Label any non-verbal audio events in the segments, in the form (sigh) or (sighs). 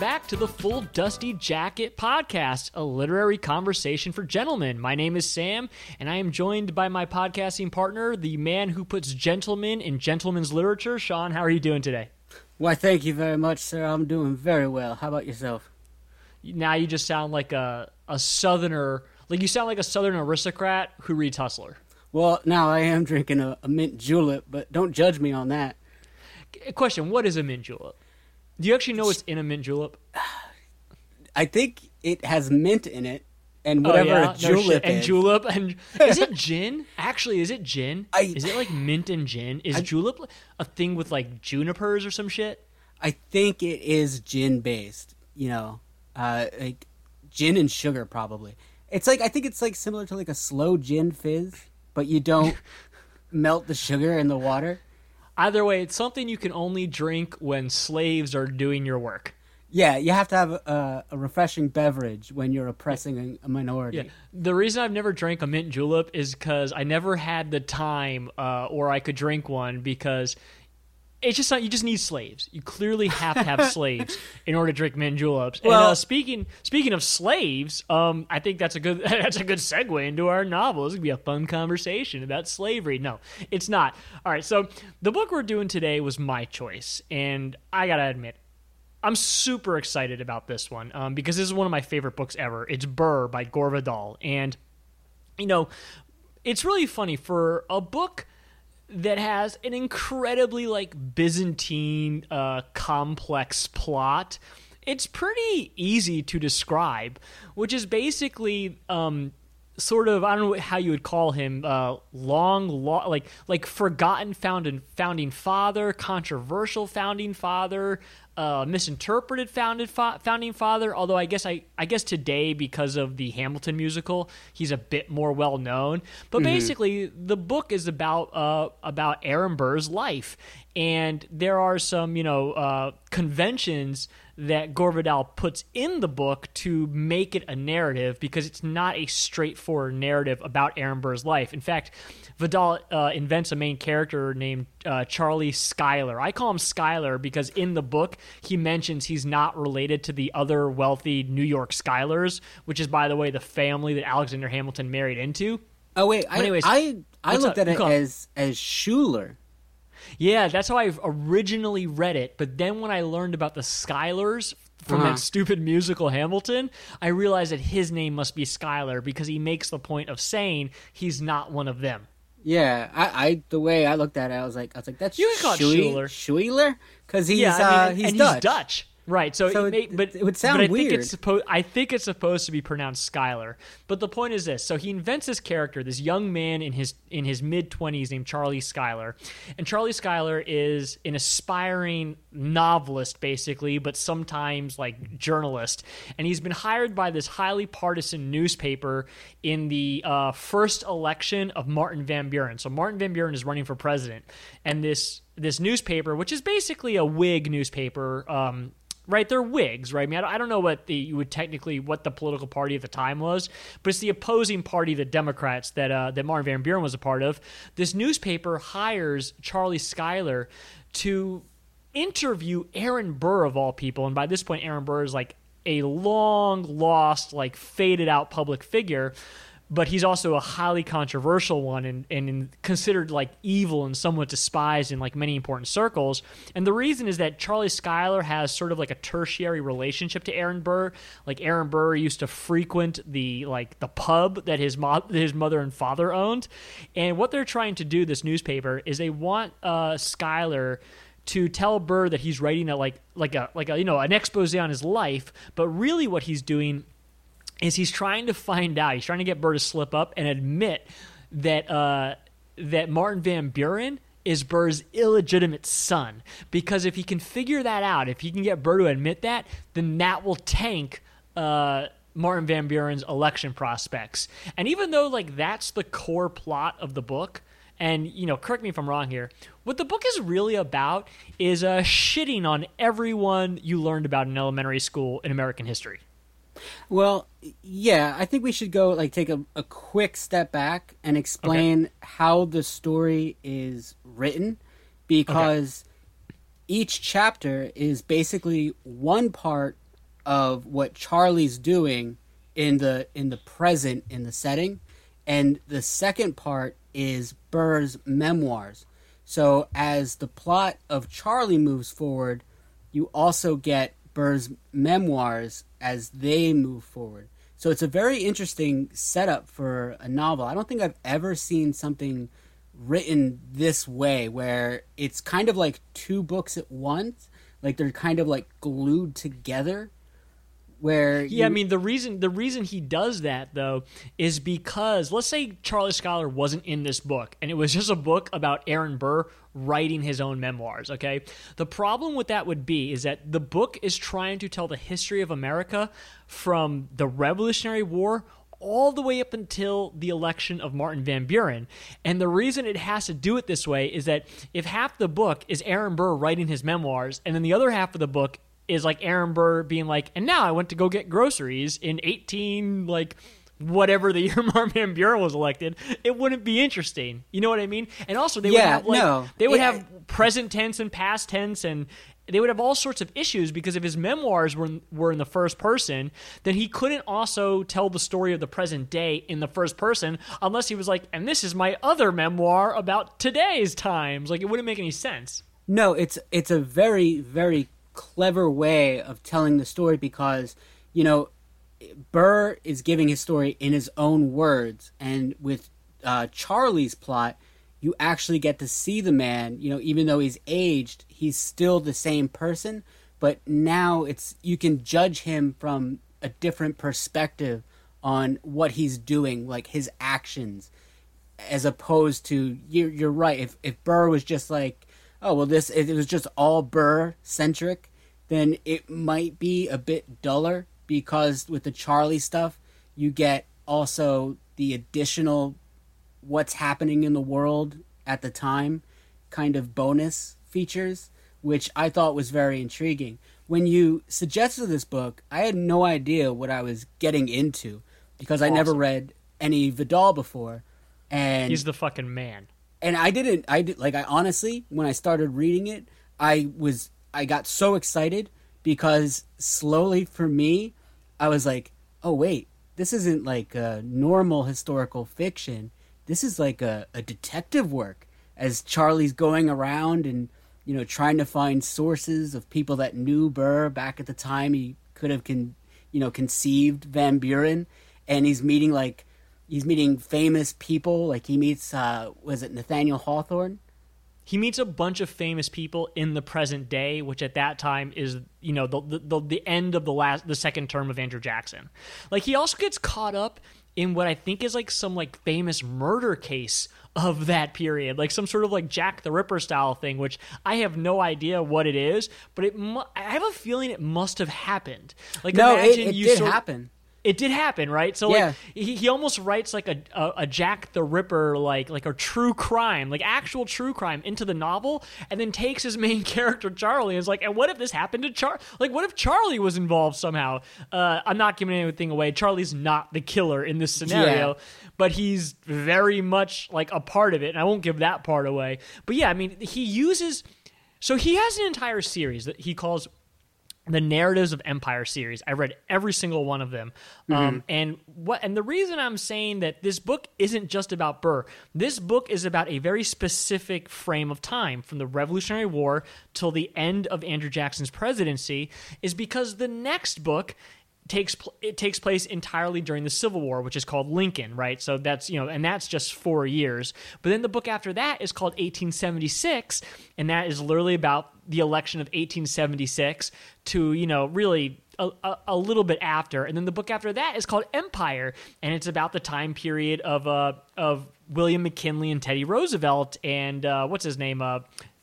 Hello, and welcome back to the Full Dusty Jacket Podcast, a literary conversation for gentlemen. My name is Sam, and I am joined by my podcasting partner, the man who puts gentlemen in gentlemen's literature. Sean, how are you doing today? Why, thank you very much, sir. I'm doing very well. How about yourself? Now you just sound like a, a southerner, like you sound like a southern aristocrat who reads Hustler. Well, now I am drinking a, a mint julep, but don't judge me on that. Question What is a mint julep? Do you actually know what's in a mint julep? I think it has mint in it, and whatever oh, yeah? a julep no and is. julep and (laughs) is it gin? Actually, is it gin? I- is it like mint and gin? Is I- julep a thing with like junipers or some shit? I think it is gin based. You know, uh, like gin and sugar probably. It's like I think it's like similar to like a slow gin fizz, but you don't (laughs) melt the sugar in the water. Either way, it's something you can only drink when slaves are doing your work. Yeah, you have to have a, a refreshing beverage when you're oppressing a, minority. Yeah. The reason I've never drank a mint julep is because I never had the time uh, or I could drink one because it's just not, you just need slaves. You clearly have to have (laughs) slaves in order to drink mint juleps. and Well- uh, speaking speaking of slaves, um, I think that's a good (laughs) that's a good segue into our novel. This is gonna be a fun conversation about slavery. No, it's not. All right, so the book we're doing today was my choice, and I gotta admit, I'm super excited about this one um, because this is one of my favorite books ever. It's Burr by Gore Vidal, and you know, it's really funny for a book that has an incredibly like Byzantine, uh, complex plot. It's pretty easy to describe, which is basically um, sort of I don't know how you would call him uh, long, lo- like like forgotten founding founding father, controversial founding father, uh, misinterpreted founded fa- founding father. Although I guess I I guess today because of the Hamilton musical, he's a bit more well known. But basically, the book is about uh, about Aaron Burr's life, and there are some you know uh, conventions that Gore Vidal puts in the book to make it a narrative because it's not a straightforward narrative about Aaron Burr's life. In fact, Vidal uh, invents a main character named uh, Charlie Schuyler. I call him Schuyler because in the book he mentions he's not related to the other wealthy New York Schuyler's, which is, by the way, the family that Alexander Hamilton married into. Oh wait, I anyways, I, I looked up? at You it as as Schuler. Yeah, that's how I originally read it. But then when I learned about the Schuylers from Uh-huh. that stupid musical Hamilton, I realized that his name must be Skylar because he makes the point of saying he's not one of them. Yeah, I, I the way I looked at it, I was like, I was like, that's You call Schuler, Schuler. Schuler, because he's yeah, I mean, uh, and- he's Dutch. he's Dutch. Right, so, So it, may, but it would sound but I think it's supposed. I think it's supposed to be pronounced Skylar. But the point is this: so he invents this character, this young man in his in his mid twenties named Charlie Schuyler, and Charlie Schuyler is an aspiring novelist, basically, but sometimes like journalist, and he's been hired by this highly partisan newspaper in the uh, first election of Martin Van Buren. So Martin Van Buren is running for president, and this this newspaper, which is basically a Whig newspaper. Um, right? They're whigs right? I mean I don't, know what the you would technically what the political party at the time was but it's the opposing party the democrats that uh, that martin van buren was a part of. This newspaper hires charlie schuyler to interview aaron burr of all people. And by this point aaron burr is like a long lost like faded out public figure but he's also a highly controversial one and, and considered like evil and somewhat despised in like many important circles. And the reason is that Charlie Schuyler has sort of like a tertiary relationship to Aaron Burr. Like Aaron Burr used to frequent the like the pub that his mo- his mother and father owned. And what they're trying to do, this newspaper, is they want uh, Schuyler to tell Burr that he's writing a like like a like a you know an expose on his life, but really what he's doing is he's trying to find out. He's trying to get Burr to slip up and admit that uh, that Martin Van Buren is Burr's illegitimate son. Because if he can figure that out, if he can get Burr to admit that, then that will tank. Uh, Martin Van Buren's election prospects. And even though like that's the core plot of the book, and you know, correct me if I'm wrong here, what the book is really about is uh, shitting on everyone you learned about in elementary school in American history. Well, yeah, I think we should go like take a, a quick step back and explain how the story is written because each chapter is basically one part of what Charlie's doing in the in the present in the setting, and the second part is Burr's memoirs. So as the plot of Charlie moves forward, you also get Burr's memoirs as they move forward. So it's a very interesting setup for a novel. I don't think I've ever seen something written this way where it's kind of like two books at once, like they're kind of like glued together where yeah, you... I mean the reason the reason he does that though is because let's say Charlie Schuyler wasn't in this book and it was just a book about Aaron Burr writing his own memoirs, okay? The problem with that would be is that the book is trying to tell the history of America from the Revolutionary War all the way up until the election of Martin Van Buren. And the reason it has to do it this way is that if half the book is Aaron Burr writing his memoirs, and then the other half of the book is like Aaron Burr being like, and now I went to go get groceries in 18, like, whatever the (laughs) year Martin Van Buren was elected, it wouldn't be interesting. You know what I mean? And also, they yeah, would have like no. they would Yeah. have present tense and past tense, and they would have all sorts of issues because if his memoirs were were in the first person, then he couldn't also tell the story of the present day in the first person unless he was like, and this is my other memoir about today's times. Like, it wouldn't make any sense. No, it's it's a very very clever way of telling the story because you know Burr is giving his story in his own words, and with uh, Charlie's plot, you actually get to see the man. You know, even though he's aged, he's still the same person. But now it's you can judge him from a different perspective on what he's doing, like his actions, as opposed to you're, you're right. If if Burr was just like, oh well, this it was just all Burr centric, then it might be a bit duller because with the Charlie stuff, you get also the additional what's happening in the world at the time kind of bonus features, which I thought was very intriguing. When you suggested this book, I had no idea what I was getting into because I never read any Vidal before. And He's the fucking man. and I didn't I did like I honestly when I started reading it I was I got so excited because slowly for me I was like oh wait this isn't like a normal historical fiction. This is like a, a detective work as Charlie's going around and you know trying to find sources of people that knew Burr back at the time he could have con, you know conceived Van Buren. And he's meeting like he's meeting famous people. Like he meets uh was it Nathaniel Hawthorne he meets a bunch of famous people in the present day, which at that time is you know the the, the end of the last the second term of Andrew Jackson. Like he also gets caught up in what I think is like some like famous murder case of that period, like some sort of like Jack the Ripper style thing, which I have no idea what it is, but it mu- I have a feeling it must have happened. Like no it, imagine it you did sort- happen it did happen, right? So Yeah. like he, he almost writes like a, a a Jack the Ripper like like a true crime, like actual true crime into the novel, and then takes his main (laughs) character Charlie and is like, and what if this happened to Char? Like, what if Charlie was involved somehow? Uh, I'm not giving anything away. Charlie's not the killer in this scenario, but he's very much like a part of it, and I won't give that part away. But yeah, I mean, he uses. So he has an entire series that he calls the narratives of empire series. I read every single one of them. Um, and what and the reason i'm saying that this book isn't just about burr this book is about a very specific frame of time from the revolutionary war till the end of andrew jackson's presidency is because the next book takes it takes place entirely during the Civil War, which is called Lincoln, right? So that's you know, and that's just four years. But then the book after that is called 1876, and that is literally about the election of 1876 to you know really. A, a, a little bit after, and then the book after that is called Empire, and it's about the time period of uh of William McKinley and Teddy Roosevelt and uh, what's his name uh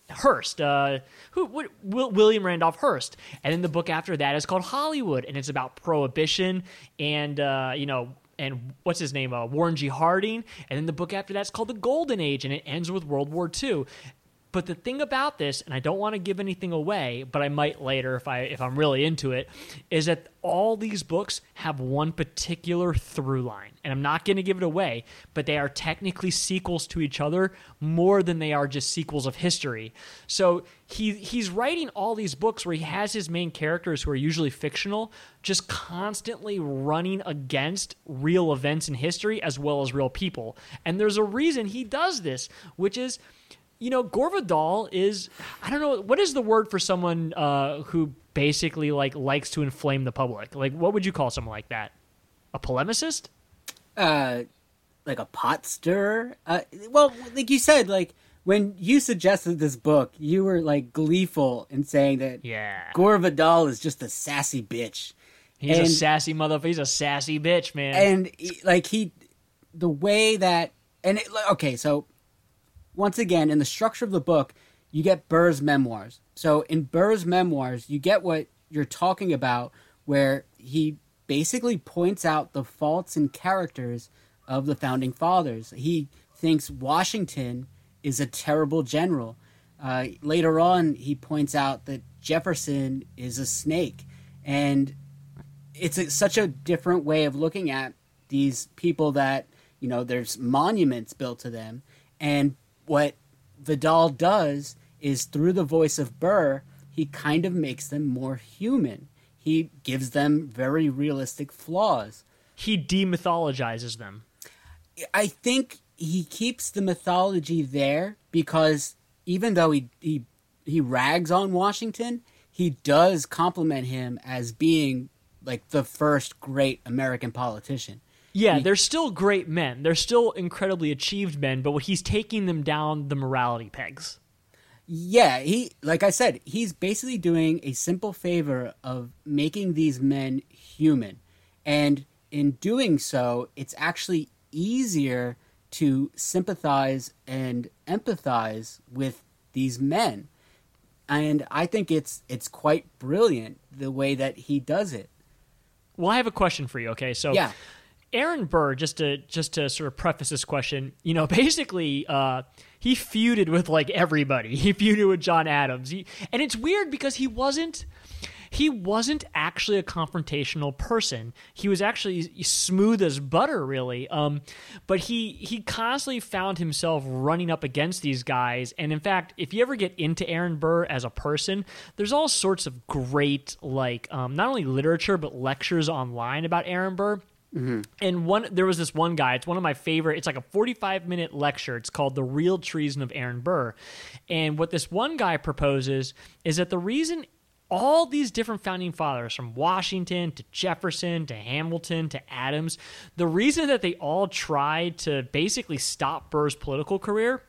Hearst, uh, who William Randolph Hearst, and then the book after that is called Hollywood, and it's about prohibition and uh, you know and what's his name, uh, Warren G. Harding, and then the book after that's called the Golden Age, and it ends with World War II. But the thing about this, and I don't want to give anything away, but I might later if I if I'm really into it, is that all these books have one particular through line. And I'm not going to give it away, but they are technically sequels to each other more than they are just sequels of history. So he he's writing all these books where he has his main characters who are usually fictional just constantly running against real events in history as well as real people. And there's a reason he does this, which is you know, Gore Vidal is I don't know what is the word for someone uh, who basically like likes to inflame the public. Like, what would you call someone like that? A polemicist? Uh, like a pot stirrer. Uh, well, like you said, like when you suggested this book, you were like gleeful in saying that Yeah, Gore Vidal is just a sassy bitch. he's a sassy motherfucker. He's a sassy bitch, man. and like he the way that and it, like, okay so once again in the structure of the book you get burr's memoirs. So in burr's memoirs you get what you're talking about where he basically points out the faults and characters of the founding fathers. He thinks washington is a terrible general. Uh, later on he points out that jefferson is a snake. And it's a, such a different way of looking at these people that you know there's monuments built to them. And what vidal does is through the voice of burr he kind of makes them more human. He gives them very realistic flaws. He demythologizes them. i think he keeps the mythology there because even though he he, he rags on washington he does compliment him as being like the first great american politician Yeah, they're still great men. They're still incredibly achieved men, but he's taking them down the morality pegs. Yeah, he like I said, he's basically doing a simple favor of making these men human. And in doing so, it's actually easier to sympathize and empathize with these men. And I think it's it's quite brilliant the way that he does it. Well, I have a question for you. Okay, so Yeah. Aaron Burr, just to just to sort of preface this question, you know, (laughs) basically, uh, he feuded with like everybody. He feuded with John Adams, he, and it's weird because he wasn't he wasn't actually a confrontational person. He was actually smooth as butter, really. Um, but he he constantly found himself running up against these guys. And in fact, if you ever get into Aaron Burr as a person, there's all sorts of great like um, not only literature but lectures online about Aaron Burr. Mm-hmm. And one there was this one guy, it's one of my favorite, it's like a 45 minute lecture. It's called The Real Treason of Aaron Burr. And what this one guy proposes is that the reason all these different founding fathers from Washington to Jefferson to Hamilton to Adams, the reason that they all tried to basically stop Burr's political career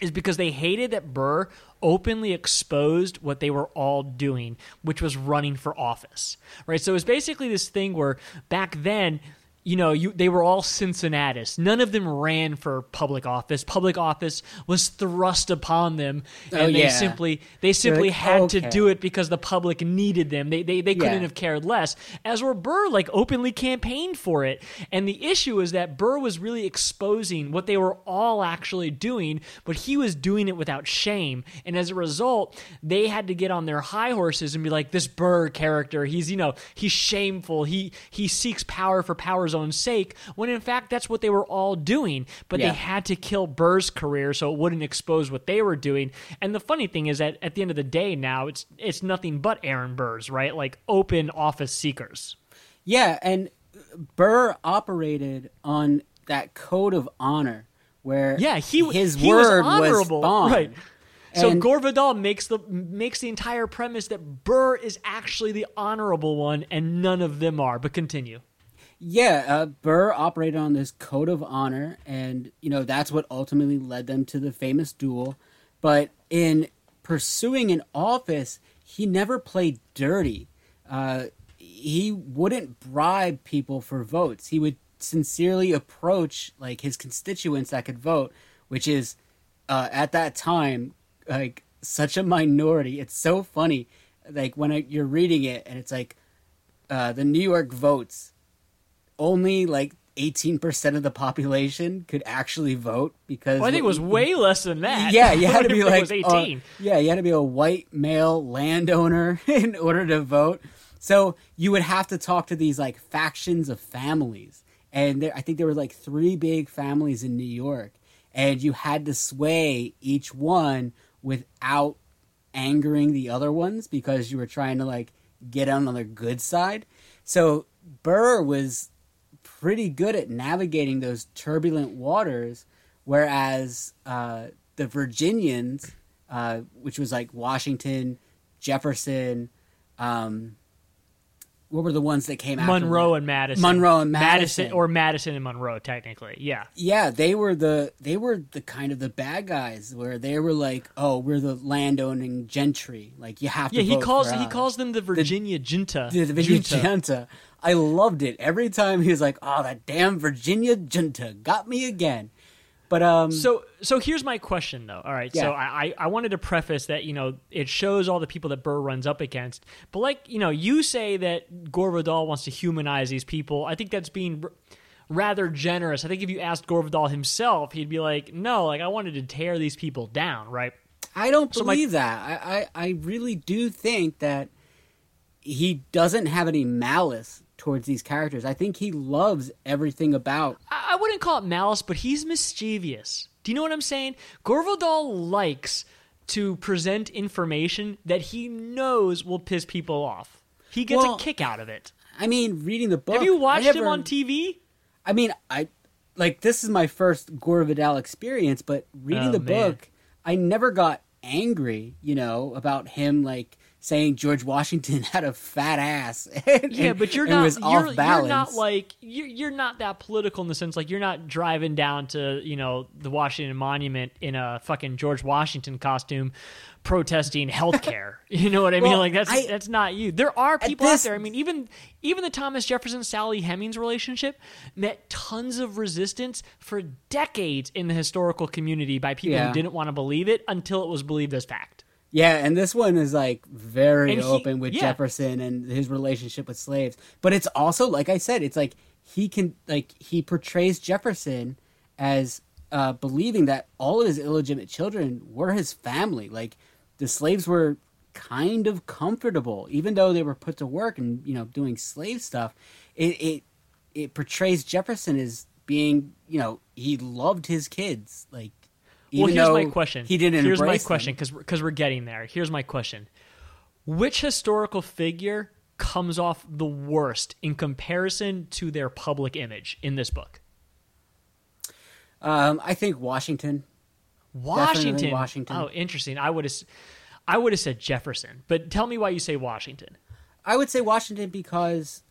is because they hated that Burr openly exposed what they were all doing, which was running for office. Right? So it was basically this thing where back then you know, you they were all Cincinnatus. None of them ran for public office. Public office was thrust upon them, and Oh, they yeah. simply they simply like, had to do it because the public needed them. They they, they couldn't Yeah. have cared less. As were Burr, like openly campaigned for it. And the issue is that Burr was really exposing what they were all actually doing, but he was doing it without shame. And as a result, they had to get on their high horses and be like, this Burr character, he's you know, he's shameful. He he seeks power for power's own sake, when in fact that's what they were all doing. But Yeah. they had to kill Burr's career so it wouldn't expose what they were doing. And the funny thing is that at the end of the day now it's it's nothing but Aaron Burr's, right? Like open office seekers. Yeah, and Burr operated on that code of honor where Yeah, he his he was word honorable, bond. right? So And- Gore Vidal makes the makes the entire premise that Burr is actually the honorable one, and none of them are. But continue. Yeah, uh, Burr operated on this code of honor, and you know that's what ultimately led them to the famous duel. But in pursuing an office, he never played dirty. Uh, he wouldn't bribe people for votes. He would sincerely approach like his constituents that could vote, which is uh, at that time like such a minority. It's so funny, like when I, you're reading it and it's like uh, the New York votes only like 18% of the population could actually vote because Well, I think it was way less than that. yeah, you had to (laughs) be it like was uh, 18. yeah, you had to be a white male landowner (laughs) in order to vote. So you would have to talk to these like factions of families, and there, I think there were like three big families in New York, and you had to sway each one without angering the other ones because you were trying to like get on on their good side. So Burr was pretty good at navigating those turbulent waters, whereas uh, the Virginians, uh, which was like Washington, Jefferson, um, what were the ones that came after Monroe and Madison. Monroe and Madison. or Madison and Monroe, technically. Yeah. Yeah, they were the they were the kind of the bad guys where they were like, oh, we're the landowning gentry. Like you have to. Yeah, he calls he calls them the Virginia Junta. the Virginia Junta. junta. I loved it every time he was like, "Oh, that damn Virginia junta got me again." But um, So so here's my question though. All right. So Yeah. I, I I wanted to preface that, you know, it shows all the people that Burr runs up against. But like, you know, you say that Gore Vidal wants to humanize these people. I think that's being r- rather generous. I think if you asked Gore Vidal himself, he'd be like, No, like I wanted to tear these people down, right? I don't So my- believe that. I, I I really do think that he doesn't have any malice towards these characters. I think he loves everything about. I, I wouldn't call it malice, but he's mischievous. Do you know what I'm saying? Gore Vidal likes to present information that he knows will piss people off. He gets Well, a kick out of it. I mean, reading the book. Have you watched him on TV? I mean, I like this is my first Gore Vidal experience, but reading Oh, the man. book, I never got angry, you know, about him like saying George Washington (laughs) had a fat ass. (laughs) and- Yeah, but you're not. You're, you're not like you're, you're not that political in the sense like you're not driving down to you know the Washington Monument in a fucking George Washington costume, protesting (laughs) healthcare. you know what I mean? Like that's I- that's not you. There are people this- out there. I mean, even even the Thomas Jefferson Sally Hemings relationship met tons of resistance for decades in the historical community by people Yeah. who didn't want to believe it until it was believed as fact. Yeah, and this one is like very he- open with yeah. Jefferson and his relationship with slaves. But it's also like I said, it's like he can like he portrays Jefferson as uh, believing that all of his illegitimate children were his family. Like the slaves were kind of comfortable, even though they were put to work and you know doing slave stuff. It it it portrays Jefferson as being you know he loved his kids like. Well, here's my question. He didn't. Here's my question because because we're getting there. Here's my question: Which historical figure comes off the worst in comparison to their public image in this book? Um, I think Washington. Washington. Washington. Oh, interesting. I would have, I would have said Jefferson. But tell me why you say Washington. I would say Washington because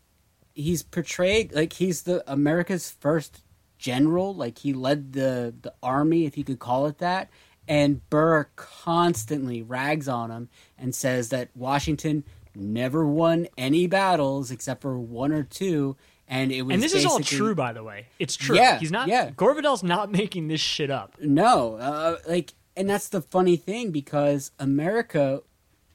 he's portrayed like he's the America's first general. Like he led the the army, if you could call it that. And Burr constantly rags on him and says that Washington never won any battles except for one or two. And it was And this is all true, by the way. It's true. Yeah, He's not. yeah. Gore Vidal's not making this shit up. No, uh, like, and that's the funny thing because America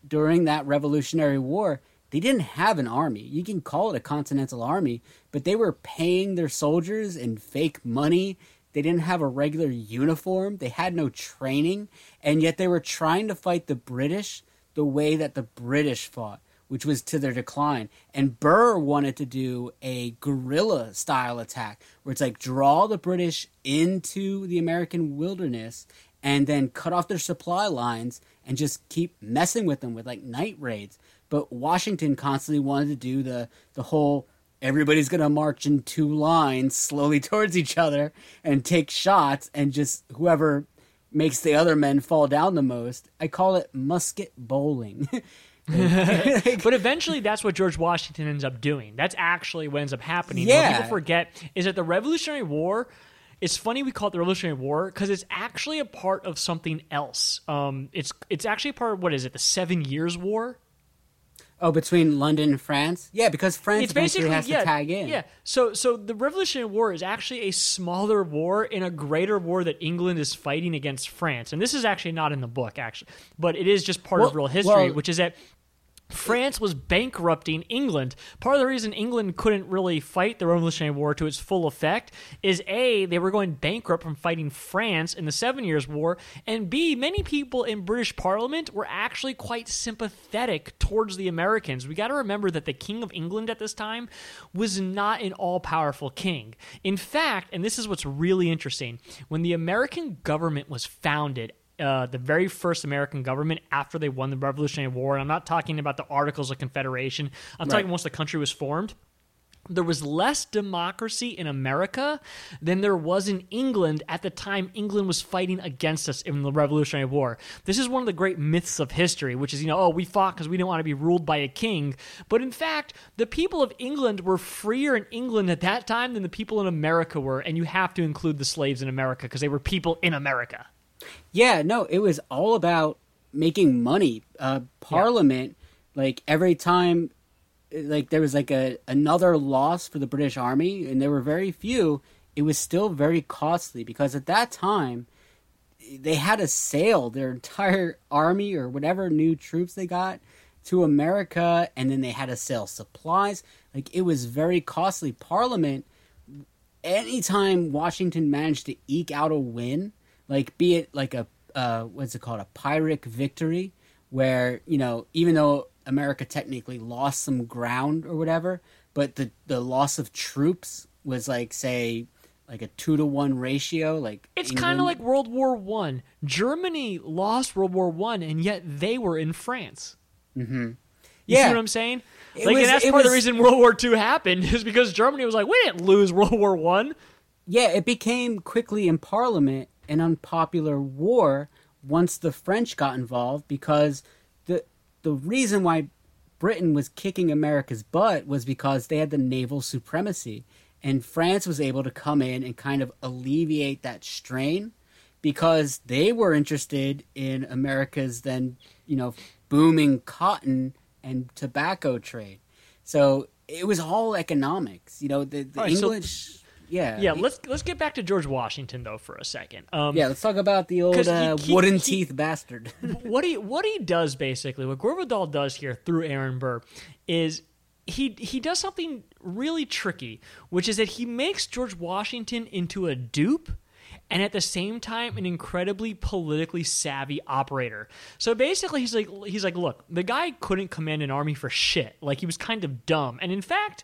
during that Revolutionary War, they didn't have an army. You can call it a continental army, but they were paying their soldiers in fake money. They didn't have a regular uniform. They had no training, and yet they were trying to fight the British the way that the British fought, which was to their decline. And Burr wanted to do a guerrilla style attack where it's like draw the British into the American wilderness and then cut off their supply lines and just keep messing with them with like night raids. But Washington constantly wanted to do the the whole everybody's gonna march in two lines (laughs) slowly towards each other and take shots and just whoever makes the other men fall down the most. I call it musket bowling. (laughs) (laughs) But eventually, that's what George Washington ends up doing. That's actually what ends up happening. What Yeah. people forget is that the Revolutionary War. It's funny we call it the Revolutionary War because it's actually a part of something else. Um, it's it's actually a part of what is it? The Seven Years' War. Oh, between London and France? Yeah, because France It's basically has yeah, to tag in. yeah. So so the Revolutionary War is actually a smaller war in a greater war that England is fighting against France, and this is actually not in the book actually, but it is just part of real history, well- which is that France was bankrupting England. Part of the reason England couldn't really fight the Revolutionary War to its full effect is A, they were going bankrupt from fighting France in the Seven Years' War, and B, many people in British Parliament were actually quite sympathetic towards the Americans. We got to remember that the King of England at this time was not an all powerful king. In fact, and this is what's really interesting, when the American government was founded, uh, the very first American government after they won the Revolutionary War. And I'm not talking about the Articles of Confederation. I'm talking once the country was formed. There was less democracy in America than there was in England at the time England was fighting against us in the Revolutionary War. This is one of the great myths of history, which is, you know, oh, we fought because we didn't want to be ruled by a king. But in fact, the people of England were freer in England at that time than the people in America were. And you have to include the slaves in America because they were people in America. Yeah, no, it was all about making money. Uh, Parliament, like every time, like there was like a another loss for the British Army, and there were very few. It was still very costly because at that time, they had to sail their (laughs) entire army or whatever new troops they got to America, and then they had to sell supplies. Like it was very costly. Parliament anytime Washington managed to eke out a win, like be it like a uh, what's it called a Pyrrhic victory, where you know even though America technically lost some ground or whatever, but the the loss of troops was like say like a two to one ratio. Like It's kind of like World War One. Germany lost World War One, and yet they were in France. Mm-hmm. You Yeah. see what I'm saying? It like, was- and that's part of the reason World War Two happened (laughs) is because Germany was like, we didn't lose (laughs) World War One. yeah, it became quickly in Parliament an unpopular war once the French got involved because the the reason why Britain was kicking America's butt was because they had the naval supremacy and France was able to come in and kind of alleviate that strain because they were interested in America's then, you know, booming cotton and tobacco trade. So it was all economics, you know, the, the All right, so- Yeah. Yeah, let's let's get back to George Washington though for a second. Um, Yeah, let's talk about the old uh, he- wooden he- teeth bastard. (laughs) what he what he does basically, what Gore Vidal does here through Aaron Burr, is he he does something really tricky, which is that he makes George Washington into a dupe. And at the same time, an incredibly politically savvy operator. So basically, he's like, he's like, look, the guy couldn't command an army for shit. Like he was kind of dumb. And in fact,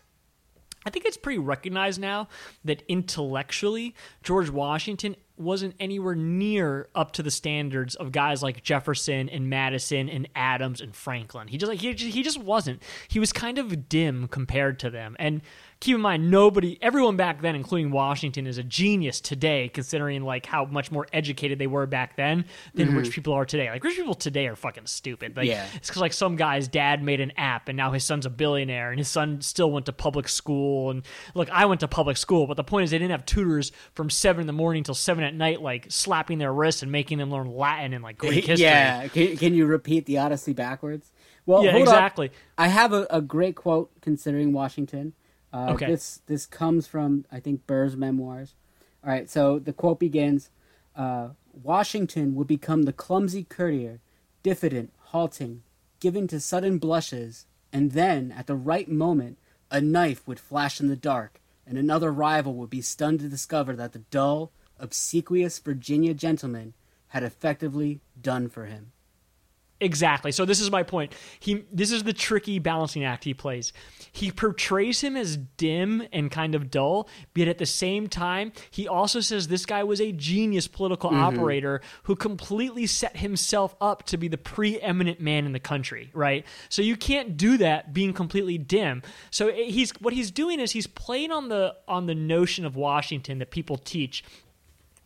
I think it's pretty recognized now that intellectually, George Washington wasn't anywhere near up to the standards of guys like Jefferson and Madison and Adams and Franklin. He just like he, he just wasn't. He was kind of dim compared to them. And keep in mind, nobody, everyone back then, including Washington, is a genius today, considering like how much more educated they were back then than rich mm-hmm. people are today. Like rich people today are fucking stupid. Like Yeah. it's because like some guy's dad made an app and now his son's a billionaire and his son still went to public school and look i went to public school but the point is they didn't have tutors from seven in the morning till seven at night like slapping their wrists and making them learn latin and like greek (laughs) history yeah, can, can you repeat the Odyssey backwards? Well, Yeah, hold up. exactly. I have a, a great quote considering Washington. Uh, Okay. This this comes from I think Burr's memoirs. All right, so the quote begins: uh, "Washington would become the clumsy courtier, diffident, halting, given to sudden blushes, and then, at the right moment, a knife would flash in the dark, and another rival would be stunned to discover that the dull, obsequious Virginia gentleman had effectively done for him." Exactly. So this is my point. He this is the tricky balancing act he plays. He portrays him as dim and kind of dull, but at the same time, he also says this guy was a genius political mm-hmm. operator who completely set himself up to be the preeminent man in the country, right? So you can't do that being completely dim. So eh, he's what he's doing is he's playing on the on the notion of Washington that people teach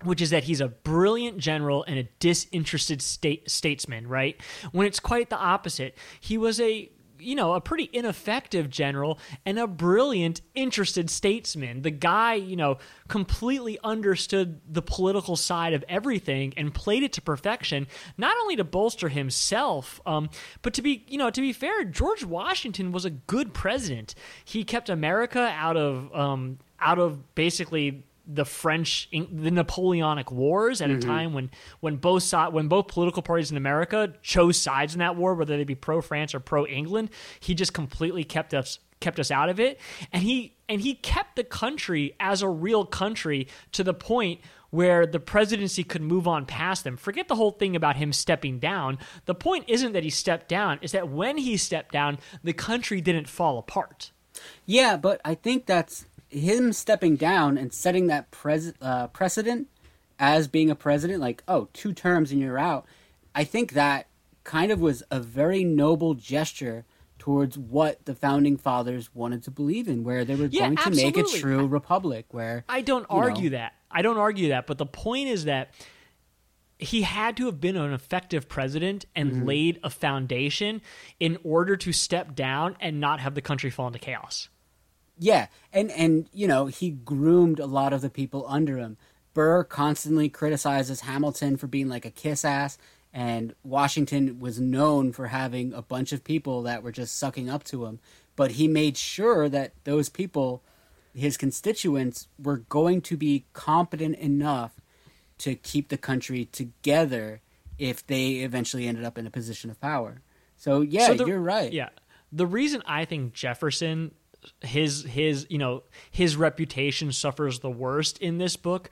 which is that he's a brilliant general and a disinterested state statesman, right? When it's quite the opposite. He was a you know, a pretty ineffective general and a brilliant, interested statesman. The guy, you know, completely understood the political side of everything and played it to perfection, not only to bolster himself, um, but to be, you know, to be fair, George Washington was a good president. He kept America out of, um, out of basically the French, the Napoleonic Wars at a mm-hmm. time when when both when both political parties in America chose sides in that war, whether they be pro France or pro England. He just completely kept us kept us out of it, and he and he kept the country as a real country to the point where the presidency could move on past them. Forget the whole thing about him stepping down. The point isn't that he stepped down; is that when he stepped down, the country didn't fall apart. Yeah, but I think that's him stepping down and setting that pres- uh, precedent as being a president. Like, oh, two terms and you're out. I think that kind of was a very noble gesture towards what the founding fathers wanted to believe in, where they were Yeah, going to make a absolutely. true republic. Where I don't you know. argue that. I don't argue that. But the point is that he had to have been an effective president and Mm-hmm. laid a foundation in order to step down and not have the country fall into chaos. Yeah, and and you know he groomed a lot of the people under him. Burr constantly criticizes Hamilton for being like a kiss ass, and Washington was known for having a bunch of people that were just sucking up to him. But he made sure that those people, his constituents, were going to be competent enough to keep the country together if they eventually ended up in a position of power. So yeah, So the- you're right. Yeah. The reason I think Jefferson his his you know his reputation suffers the worst in this book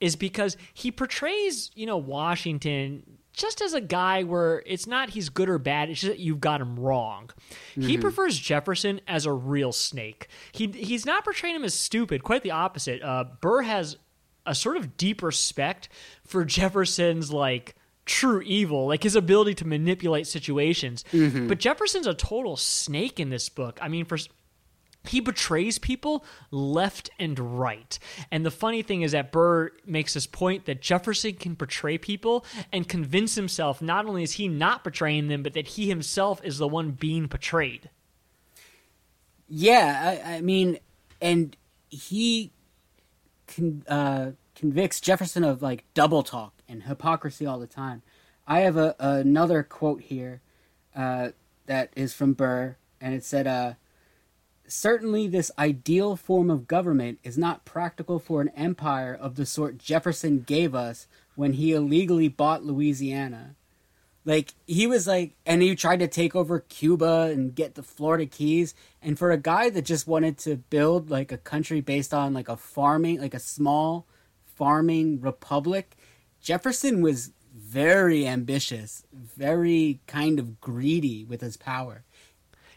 is because he portrays, you know, Washington just as a guy where it's not he's good or bad, it's just that you've got him wrong. He prefers Jefferson as a real snake. He he's not portraying him as stupid, quite the opposite. Uh, Burr has a sort of deep respect for Jefferson's like true evil, like his ability to manipulate situations. But Jefferson's a total snake in this book. I mean, for he betrays people left and right. And the funny thing is that Burr makes this point that Jefferson can betray people and convince himself not only is he not betraying them, but that he himself is the one being betrayed. Yeah, I, I mean, and he con, uh, convicts Jefferson of like double talk and hypocrisy all the time. I have a another quote here uh, that is from Burr, and it said, uh, "Certainly, this ideal form of government is not practical for an empire of the sort Jefferson gave us when he illegally bought Louisiana." Like he was like, and he tried to take over Cuba and get the Florida Keys. And for a guy that just wanted to build like a country based on like a farming, like a small farming republic, Jefferson was very ambitious, very kind of greedy with his power.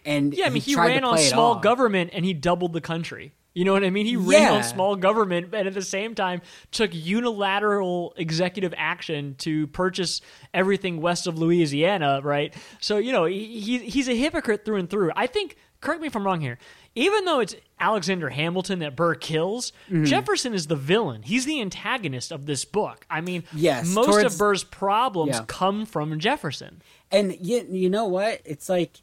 And Yeah, I mean, he, to ran on small government and he doubled the country. You know what I mean? He ran Yeah. on small government and at the same time took unilateral executive action to purchase everything west of Louisiana, right? So, you know, he, he he's a hypocrite through and through. I think, correct me if I'm wrong here, even though it's Alexander Hamilton that Burr kills, Mm-hmm. Jefferson is the villain. He's the antagonist of this book. I mean, Yes, most towards- of Burr's problems Yeah. come from Jefferson. And you, you know what? It's like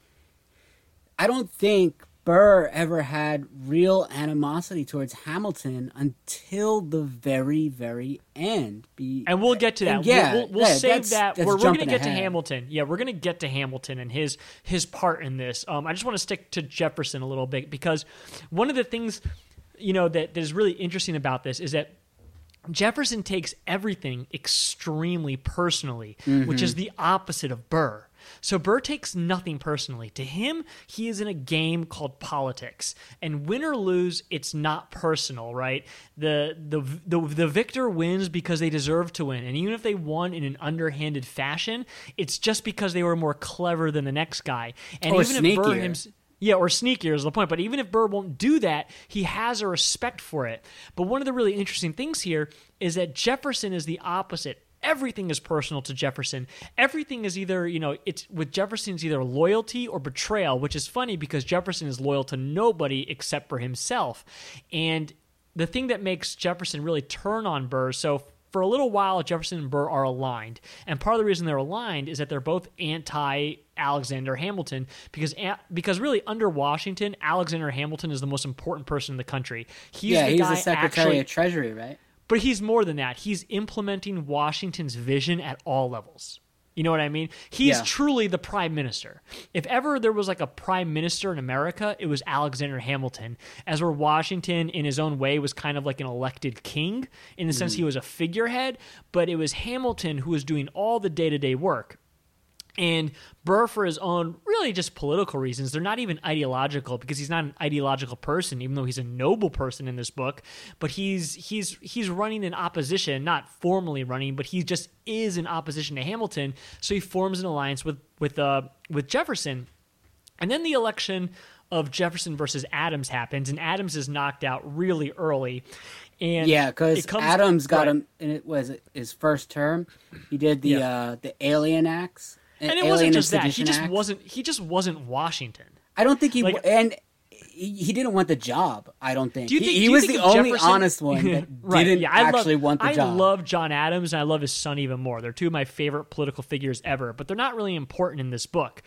I don't think Burr ever had real animosity towards Hamilton until the very, very end. Be, And we'll get to that. yeah, we'll, we'll, we'll yeah, save that's- that. that's We're, we're going to get to. Hamilton. Yeah, we're going to get to Hamilton and his his part in this. Um, I just want to stick to Jefferson a little bit because one of the things you know that, that is really interesting about this is that Jefferson takes everything extremely personally, which is the opposite of Burr. So Burr takes nothing personally. To him, he is in a game called politics, and win or lose, it's not personal, right? The the the, the victor wins because they deserve to win, and even if they won in an underhanded fashion, it's just because they were more clever than the next guy. And Or even if Burr sneakier. himself yeah, or sneakier is the point. But even if Burr won't do that, he has a respect for it. But one of the really interesting things here is that Jefferson is the opposite. Everything is personal to Jefferson. Everything is either, you know, it's with Jefferson's either loyalty or betrayal, which is funny because Jefferson is loyal to nobody except for himself. And the thing that makes Jefferson really turn on Burr, so for a little while, Jefferson and Burr are aligned. And part of the reason they're aligned is that they're both anti Alexander Hamilton because because really under Washington, Alexander Hamilton is the most important person in the country. He's yeah, the he's guy the Secretary actually, of Treasury, right? But he's more than that. He's implementing Washington's vision at all levels. You know what I mean? He's Yeah. truly the prime minister. If ever there was like a prime minister in America, it was Alexander Hamilton. As where Washington, in his own way, was kind of like an elected king in the sense he hmm. was a figurehead, but it was Hamilton who was doing all the day to day work. And Burr, for his own really just political reasons, they're not even ideological because he's not an ideological person, even though he's a noble person in this book. But he's he's he's running in opposition, not formally running, but he just is in opposition to Hamilton. So he forms an alliance with with uh with Jefferson, and then the election of Jefferson versus Adams happens, and Adams is knocked out really early. And Yeah, because Adams got right. him, and it was his first term. He did the Yeah. uh, the Alien Acts, and it wasn't just that; he just Acts. wasn't he just wasn't Washington. I don't think he like- and he, he didn't want the job. I don't think Do you he, think, he do you was think the only Jefferson- honest one that (laughs) Right, didn't yeah, I actually love, want the I job. I love John Adams and I love his son even more. They're two of my favorite political figures ever, but they're not really important in this book.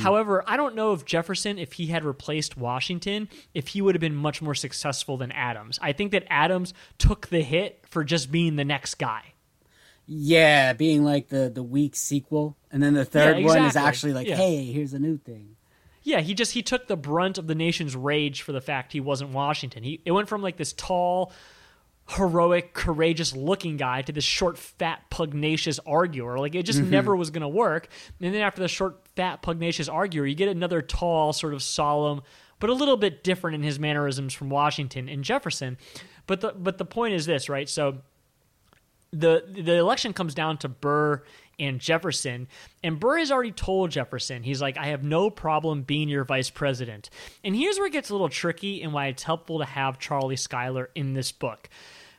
However, I don't know if Jefferson, if he had replaced Washington, if he would have been much more successful than Adams. I think that Adams took the hit for just being the next guy. Yeah, being like the the weak sequel, and then the third one is actually like, Yeah. hey, here's a new thing. Yeah, he just he took the brunt of the nation's rage for the fact he wasn't Washington. He it went from like this tall, heroic, courageous looking guy to this short, fat, pugnacious arguer. Like it just mm-hmm. never was going to work. And then after the short, fat, pugnacious arguer, you get another tall, sort of solemn, but a little bit different in his mannerisms from Washington and Jefferson. But the but the point is this, right? So the the election comes down to Burr and Jefferson, and Burr has already told Jefferson, he's like, I have no problem being your vice president. And here's where it gets a little tricky and why it's helpful to have Charlie Schuyler in this book.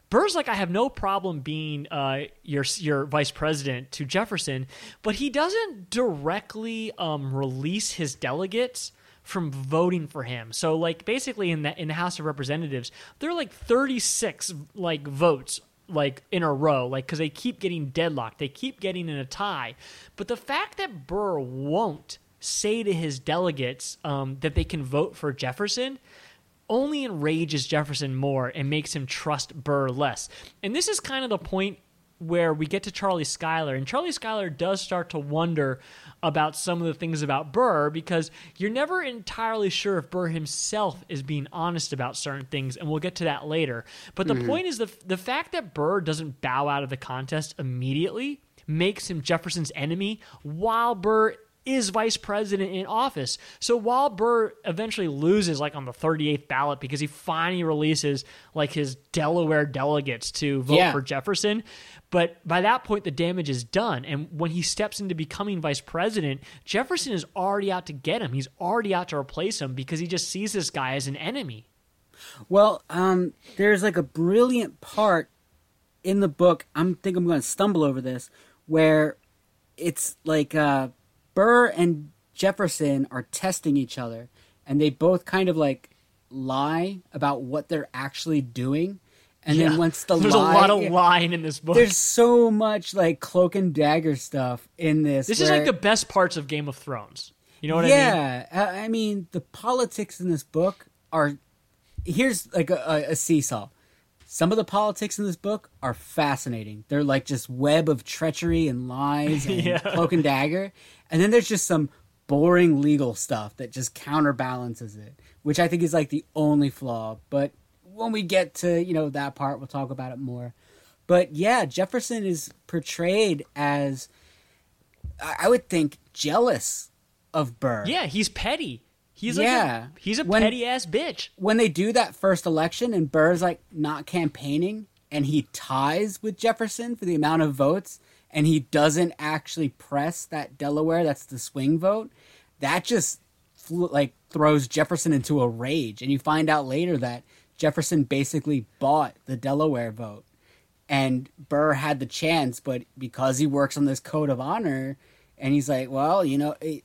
Burr's like, I have no problem being uh, your your vice president to Jefferson, but he doesn't directly um, release his delegates from voting for him. So like basically in the in the House of Representatives, there are like 36 like votes like in a row like because they keep getting deadlocked they keep getting in a tie. But the fact that burr won't say to his delegates um, that they can vote for jefferson only enrages jefferson more and makes him trust burr less. And this is kind of the point where we get to Charlie Schuyler, and Charlie Schuyler does start to wonder about some of the things about Burr because you're never entirely sure if Burr himself is being honest about certain things, and we'll get to that later. But the mm-hmm. point is the the fact that Burr doesn't bow out of the contest immediately makes him Jefferson's enemy, while Burr is vice president in office. So while Burr eventually loses, like on the 38th ballot, because he finally releases like his Delaware delegates to vote Yeah. for Jefferson, but by that point the damage is done. And when he steps into becoming vice president, Jefferson is already out to get him. He's already out to replace him because he just sees this guy as an enemy. Well, um, there's like a brilliant part in the book. I'm think I'm going to stumble over this, where it's like uh, Burr and Jefferson are testing each other, and they both kind of like lie about what they're actually doing, and Yeah. then once the (laughs) There's lie, a lot of lying in this book. there's so much like cloak and dagger stuff in this. this is like the best parts of Game of Thrones. You know what I mean? yeah, I I mean the politics in this book are. Here's like a, a, a seesaw. Some of the politics in this book are fascinating. They're like just web of treachery and lies (laughs) and Yeah. cloak and dagger, and then there's just some boring legal stuff that just counterbalances it, which I think is like the only flaw. But when we get to you know that part, we'll talk about it more. But yeah, Jefferson is portrayed as I I would think jealous of Burr. Yeah, he's petty. He's like Yeah. a, he's a When- petty ass bitch. when they do that first election and Burr's like not campaigning and he ties with Jefferson for the amount of votes and he doesn't actually press that Delaware that's the swing vote that just fl- like throws Jefferson into a rage and you find out later that Jefferson basically bought the Delaware vote and Burr had the chance but because he works on this code of honor and he's like well you know it,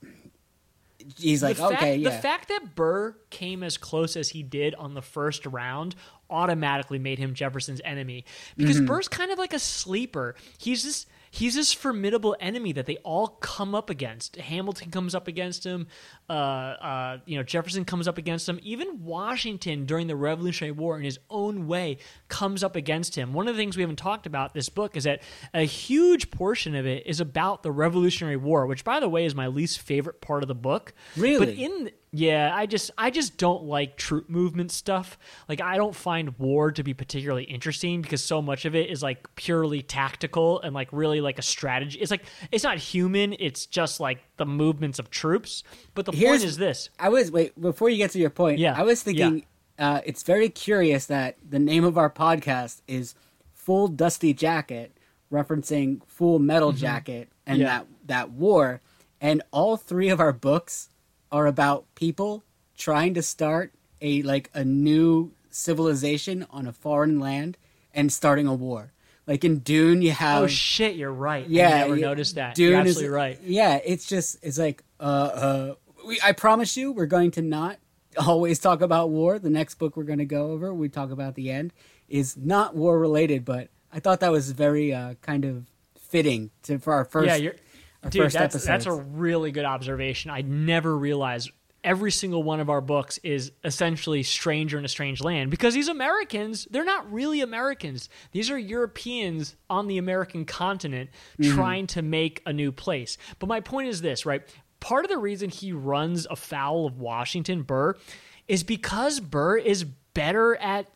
he's like the fact, okay yeah. The fact that Burr came as close as he did on the first round automatically made him Jefferson's enemy. Because mm-hmm. Burr's kind of like a sleeper. He's this he's this formidable enemy that they all come up against. Hamilton comes up against him. Uh, uh, you know, Jefferson comes up against him. Even Washington during the Revolutionary War, in his own way, comes up against him. One of the things we haven't talked about this book is that a huge portion of it is about the Revolutionary War, which, by the way, is my least favorite part of the book. Really? But in yeah, I just I just don't like troop movement stuff. Like I don't find war to be particularly interesting because so much of it is like purely tactical and like really like a strategy. It's like it's not human, it's just like the movements of troops. But the Here's- point is this. I was wait before you get to your point. Yeah, I was thinking uh, it's very curious that the name of our podcast is "Full Dusty Jacket," referencing Full Metal Jacket and Mm-hmm. Yeah. that that war. And all three of our books are about people trying to start a like a new civilization on a foreign land and starting a war. Like in Dune, you have Oh shit, you're right. yeah, I never yeah, noticed that. Dune you're is- absolutely right. Yeah, it's just it's like uh uh we, I promise you we're going to not always talk about war. The next book we're going to go over, we talk about the end is not war related, but I thought that was very uh kind of fitting to for our first yeah, dude. That's that's a really good observation. I never realized every single one of our books is essentially stranger in a strange land because these Americans, they're not really Americans. These are Europeans on the American continent Mm-hmm. trying to make a new place. But my point is this, right? Part of the reason he runs afoul of Washington Burr is because Burr is better at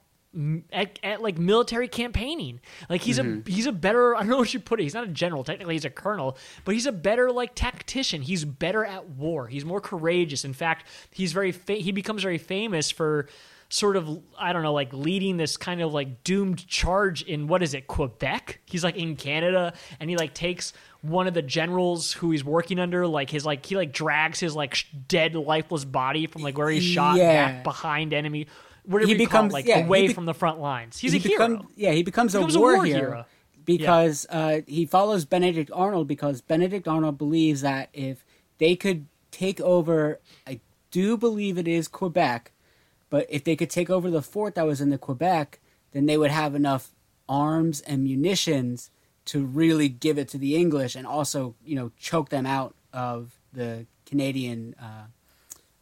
at, at like military campaigning. Like he's a mm-hmm. he's a better (laughs) I don't know what you put it. He's not a general. Technically, he's a colonel, but he's a better like tactician. He's better at war. He's more courageous. In fact, he's very fa- he becomes very famous for sort of I don't know like leading this kind of like doomed charge in what is it Quebec? He's like in Canada and he like takes one of the generals who he's working under like his like he like drags his like sh- dead lifeless body from like where he's shot Yeah. back behind enemy whatever He becomes- like yeah, away be- from the front lines. He's he a hero. Yeah, he becomes, becomes a, war hero, because uh, he follows Benedict Arnold because Benedict Arnold believes that if they could take over, I do believe it is Quebec, but if they could take over the fort that was in the Quebec, then they would have enough arms and munitions to really give it to the English and also, you know, choke them out of the Canadian. Uh,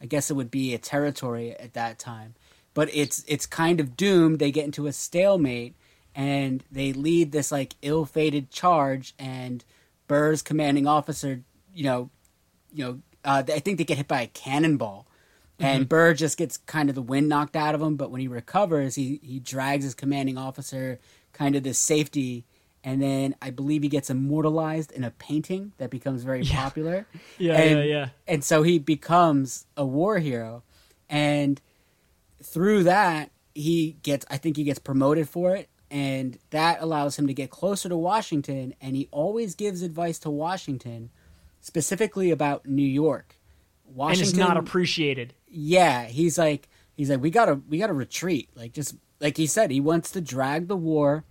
I guess it would be a territory at that time. But it's it's kind of doomed. They get into a stalemate and they lead this like ill-fated charge and Burr's commanding officer, you know, you know, uh, I think they get hit by a cannonball. And Burr just gets kind of the wind knocked out of him, but when he recovers, he he drags his commanding officer kind of to safety and then I believe he gets immortalized in a painting that becomes very popular. (laughs) Yeah, and, yeah, yeah. And so he becomes a war hero, and through that he gets. I think he gets promoted for it, and that allows him to get closer to Washington. And he always gives advice to Washington, specifically about New York. and Washington, it's not appreciated. yeah, he's like he's like we gotta we gotta retreat. Like just like he said, he wants to drag the war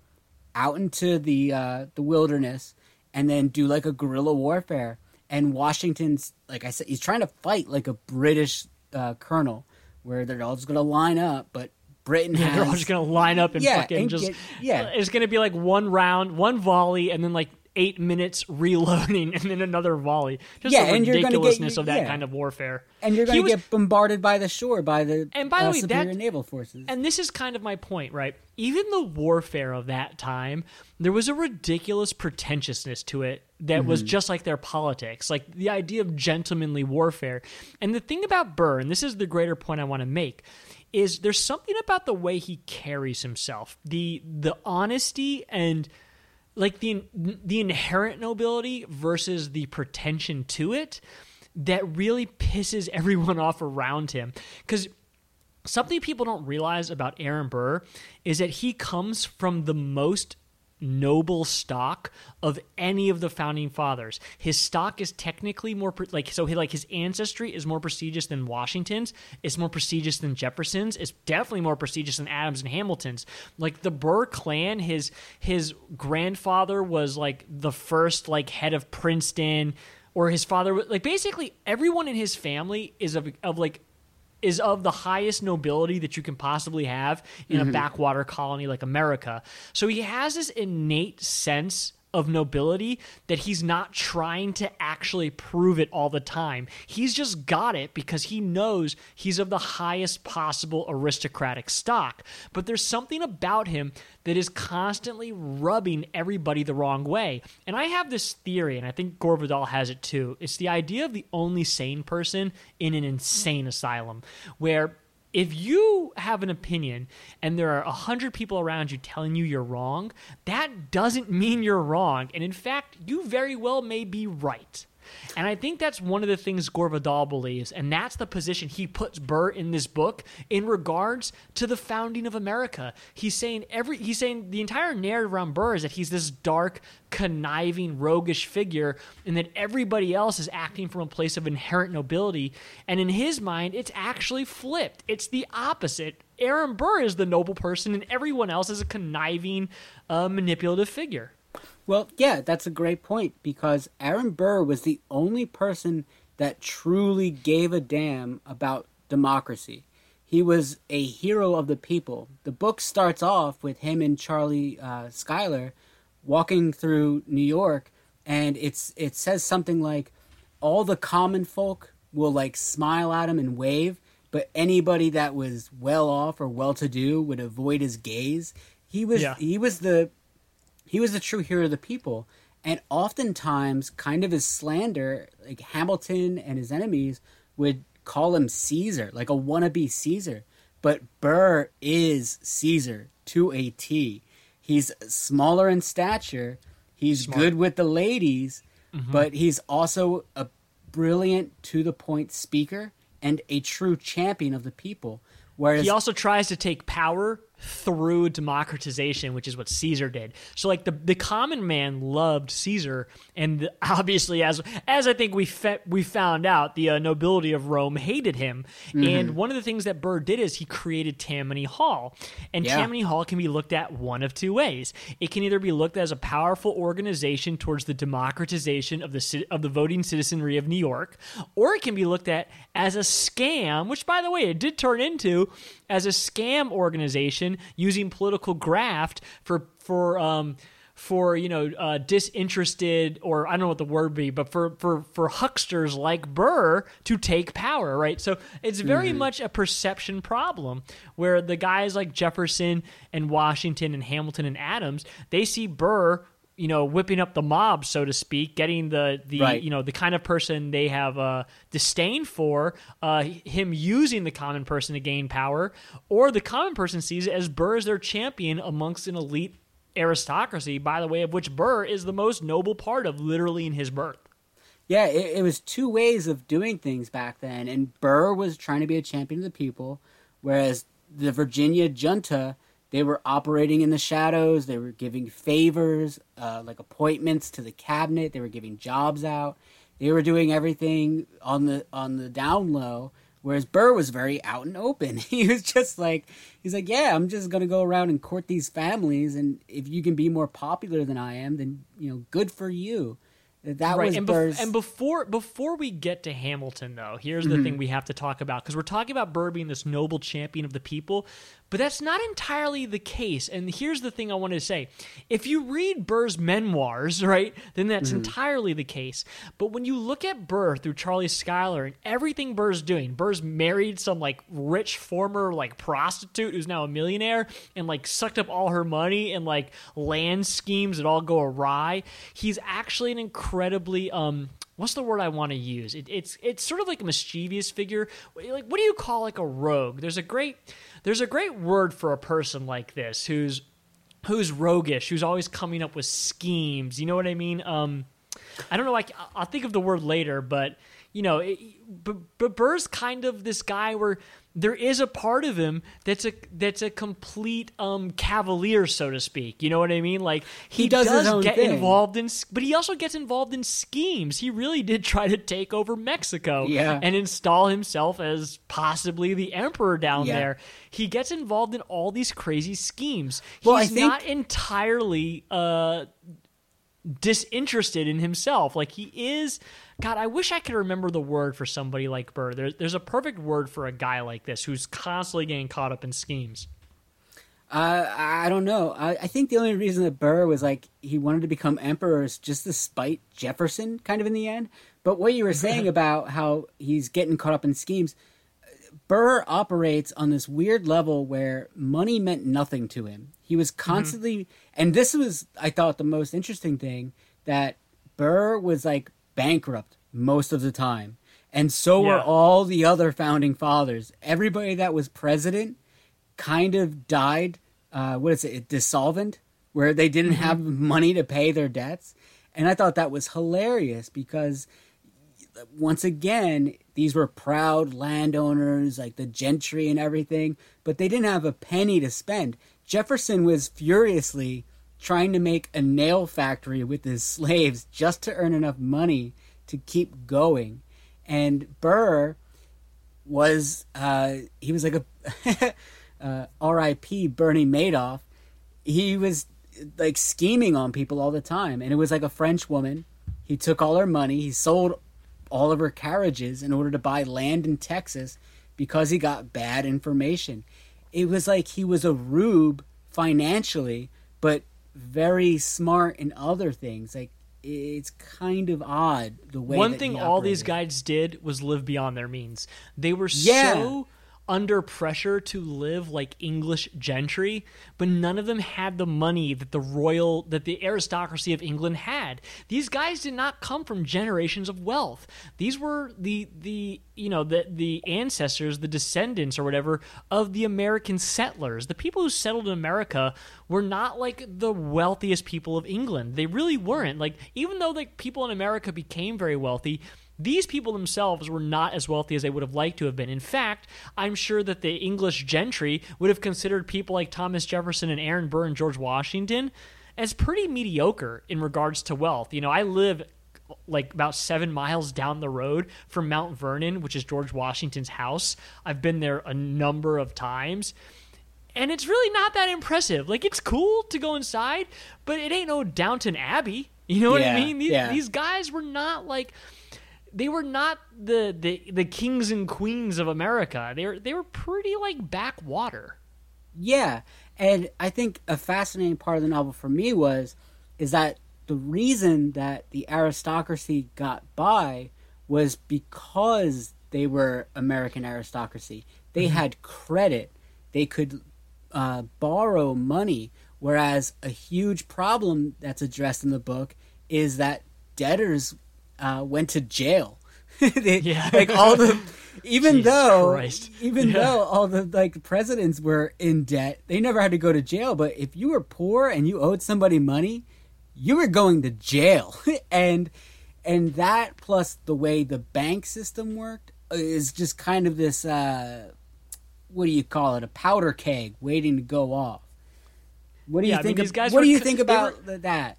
out into the uh, the wilderness and then do like a guerrilla warfare. And Washington's like I said, he's trying to fight like a British uh, colonel, where they're all just gonna line up, but Britain Yeah, has they're all just gonna line up and Yeah, fucking and just get- yeah. It's gonna be like one round, one volley, and then like eight minutes reloading, and then another volley. Just Yeah, the and you're gonna get- ridiculousness of that yeah. kind of warfare. and you're gonna was- get bombarded by the shore by the And by the uh, way, superior that- naval forces. And this is kind of my point, right? Even the warfare of that time, there was a ridiculous pretentiousness to it that was mm-hmm. just like their politics, like the idea of gentlemanly warfare. And the thing about Burr, and this is the greater point I want to make, is there's something about the way he carries himself, the the honesty and like the the inherent nobility versus the pretension to it that really pisses (laughs) everyone off around him because something people don't realize about Aaron Burr is that he comes from the most noble stock of any of the founding fathers. His stock is technically more pre- like so he like his ancestry is more prestigious than Washington's, it's more prestigious than Jefferson's, it's definitely more prestigious than Adams and Hamilton's. Like the Burr clan, his his grandfather was like the first like head of Princeton or his father was like basically everyone in his family is of of like is of the highest nobility that you can possibly have in a mm-hmm. backwater colony like America. So he has this innate sense of nobility that he's not trying to actually prove it all the time. He's just got it because he knows he's of the highest possible aristocratic stock. But there's something about him that is constantly rubbing everybody the wrong way. And I have this theory, and I think Gore Vidal has it too. It's the idea of the only sane person in an insane asylum where if you have an opinion and there are a hundred people around you telling you you're wrong, that doesn't mean you're wrong. And in fact, you very well may be right. And I think that's one of the things Gore Vidal believes, and that's the position he puts Burr in this book in regards to the founding of America. He's saying every he's saying the entire narrative around Burr is that he's this dark, conniving, roguish figure, and that everybody else is acting from a place of inherent nobility. And in his mind, it's actually flipped. It's the opposite. Aaron Burr is the noble person, and everyone else is a conniving, uh, manipulative figure. Well, yeah, that's a great point because Aaron Burr was the only person that truly gave a damn about democracy. He was a hero of the people. The book starts off with him and Charlie uh, Schuyler walking through New York, and it's it says something like, "All the common folk will like smile at him and wave, but anybody that was well off or well to do would avoid his gaze." He was Yeah. he was the he was the true hero of the people and oftentimes kind of his slander like hamilton and his enemies would call him caesar like a wannabe caesar. But burr is caesar to a t. He's smaller in stature he's Smart. good with the ladies mm-hmm. but he's also a brilliant to the point speaker and a true champion of the people. Whereas He also tries to take power through democratization, which is what Caesar did. So, like the the common man loved Caesar, and (laughs) obviously, as as I think we fe- we found out, the uh, nobility of Rome hated him. Mm-hmm. And one of the things that Burr did is he created Tammany Hall, and Yeah. Tammany Hall can be looked at one of two ways. It can either be looked at as a powerful organization towards the democratization of the of the voting citizenry of New York, or it can be looked at as a scam, which by the way it did turn into as a scam organization using political graft for for um for you know uh, disinterested or I don't know what the word be, but for for for hucksters like Burr to take power, right? So it's very much a perception problem where the guys like Jefferson and Washington and Hamilton and Adams they see Burr. You know, whipping up the mob, so to speak, getting the the Right. you know the kind of person they have uh, disdain for, uh, him using the common person to gain power, or the common person sees it as Burr as their champion amongst an elite aristocracy, by the way, of which Burr is the most noble part of literally in his birth. Yeah, it, it was two ways of doing things back then, and Burr was trying to be a champion of the people, whereas the Virginia junta they were operating in the shadows. They were giving favors, uh, like appointments to the cabinet. They were giving jobs out. They were doing everything on the on the down low. Whereas Burr was very out and open. (laughs) He was just like, he's like, yeah, I'm just gonna go around and court these families, and if you can be more popular than I am, then you know, good for you. That was and, bef- and before before we get to Hamilton, though, here's the thing we have to talk about because we're talking about Burr being this noble champion of the people, but that's not entirely the case. And here's the thing I wanted to say: if you read Burr's memoirs, right, then that's entirely the case. But when you look at Burr through Charlie Schuyler and everything Burr's doing, Burr's married some like rich former like prostitute who's now a millionaire and like sucked up all her money and like land schemes that all go awry. He's actually an incredibly um what's the word I want to use? It, it's it's sort of like a mischievous figure. Like what do you call like a rogue? There's a great there's a great word for a person like this who's who's roguish, who's always coming up with schemes. You know what I mean? Um I don't know. Like I'll think of the word later, but you know, it, but, but Burr's kind of this guy where there is a part of him that's a that's a complete um cavalier, so to speak. You know what I mean? Like he, He does own get thing. involved in, but he also gets involved in schemes. He really did try to take over Mexico Yeah. and install himself as possibly the emperor down Yeah. there. He gets involved in all these crazy schemes. Well, I He's think- not entirely uh disinterested in himself. Like he is God, I wish I could remember the word for somebody like Burr. There, there's a perfect word for a guy like this who's constantly getting caught up in schemes. Uh, I don't know. I, I think the only reason that Burr was like he wanted to become emperor is just to spite Jefferson, kind of in the end. But what you were saying (laughs) about how he's getting caught up in schemes, Burr operates on this weird level where money meant nothing to him. He was constantly, mm-hmm. and this was, I thought, the most interesting thing that Burr was like bankrupt most of the time. And so yeah. were all the other founding fathers. Everybody that was president kind of died. Uh, what is it? Dissolvent, where they didn't mm-hmm. have money to pay their debts. And I thought that was hilarious because once again, these were proud landowners, like the gentry and everything, but they didn't have a penny to spend. Jefferson was furiously trying to make a nail factory with his slaves just to earn enough money to keep going. And Burr was uh, he was like a (laughs) uh, R.I.P. Bernie Madoff. He was like scheming on people all the time, and it was like a French woman. He took all her money. He sold all of her carriages in order to buy land in Texas because he got bad information. It was like he was a rube financially, but very smart in other things. Like it's kind of odd the way. One thing all these guys did was live beyond their means. They were yeah. so under pressure to live like English gentry, but none of them had the money that the royal that the aristocracy of England had. These guys did not come from generations of wealth. These were the the you know the the ancestors, the descendants or whatever of the American settlers. The people who settled in America were not like the wealthiest people of England. They really weren't. Like even though like people in America became very wealthy, these people themselves were not as wealthy as they would have liked to have been. In fact, I'm sure that the English gentry would have considered people like Thomas Jefferson and Aaron Burr and George Washington as pretty mediocre in regards to wealth. You know, I live like about seven miles down the road from Mount Vernon, which is George Washington's house. I've been there a number of times. And it's really not that impressive. Like, it's cool to go inside, but it ain't no Downton Abbey. You know yeah, what I mean? These, yeah. these guys were not like they were not the, the the kings and queens of America. They were they were pretty like backwater. Yeah, and I think a fascinating part of the novel for me was is that the reason that the aristocracy got by was because they were American aristocracy. They mm-hmm. had credit. They could uh, borrow money. Whereas a huge problem that's addressed in the book is that debtors uh, went to jail. (laughs) they, yeah. like all the even Jesus though Christ. even yeah. though all the like presidents were in debt, they never had to go to jail. But if you were poor and you owed somebody money, you were going to jail. (laughs) and and that plus the way the bank system worked is just kind of this uh, what do you call it? A powder keg waiting to go off. What do you yeah, think? I mean, of, what were, do you think about were, that?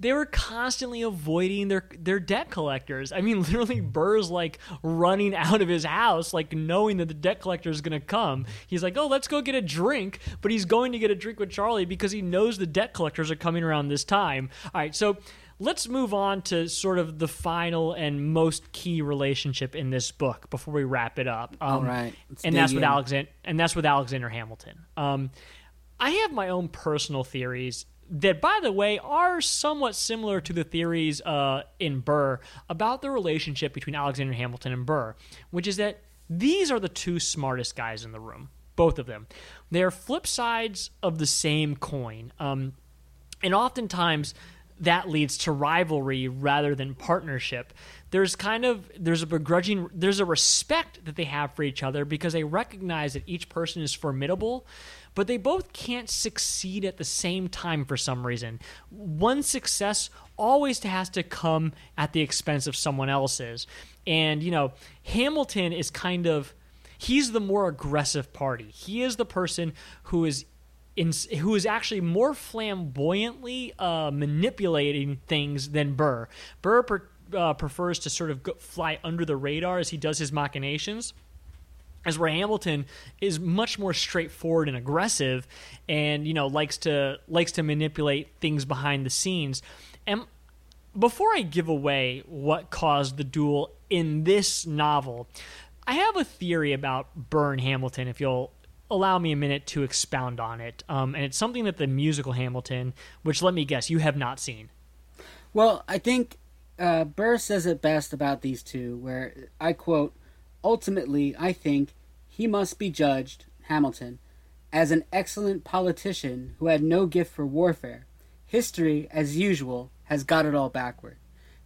They were constantly avoiding their their debt collectors. I mean, (laughs) literally, Burr's like running out of his house, like knowing that the debt collector is going to come. He's like, "Oh, let's go get a drink," but he's going to get a drink with Charlie because he knows the debt collectors are coming around this time. All right, so let's move on to sort of the final and most key relationship in this book before we wrap it up. Um, All right, and that's with Alexander, and that's with Alexander Hamilton. Um, I have my own personal theories that, by the way, are somewhat similar to the theories uh, in Burr about the relationship between Alexander Hamilton and Burr, which is that these are the two smartest guys in the room, both of them. They're flip sides of the same coin. Um, and oftentimes, that leads to rivalry rather than partnership. There's kind of there's a begrudging there's a respect that they have for each other because they recognize that each person is formidable but they both can't succeed at the same time for some reason. One success always has to come at the expense of someone else's. And, you know, Hamilton is kind of he's the more aggressive party. He is the person who is in, who is actually more flamboyantly uh, manipulating things than Burr. Burr per, uh, prefers to sort of go, fly under the radar as he does his machinations as where Hamilton is much more straightforward and aggressive, and you know likes to likes to manipulate things behind the scenes. And before I give away what caused the duel in this novel, I have a theory about Burn Hamilton. If you'll allow me a minute to expound on it, um, and it's something that the musical Hamilton, which let me guess, you have not seen. Well, I think uh, Burr says it best about these two, where I quote, "Ultimately, I think he must be judged, Hamilton, as an excellent politician who had no gift for warfare. History, as usual, has got it all backward.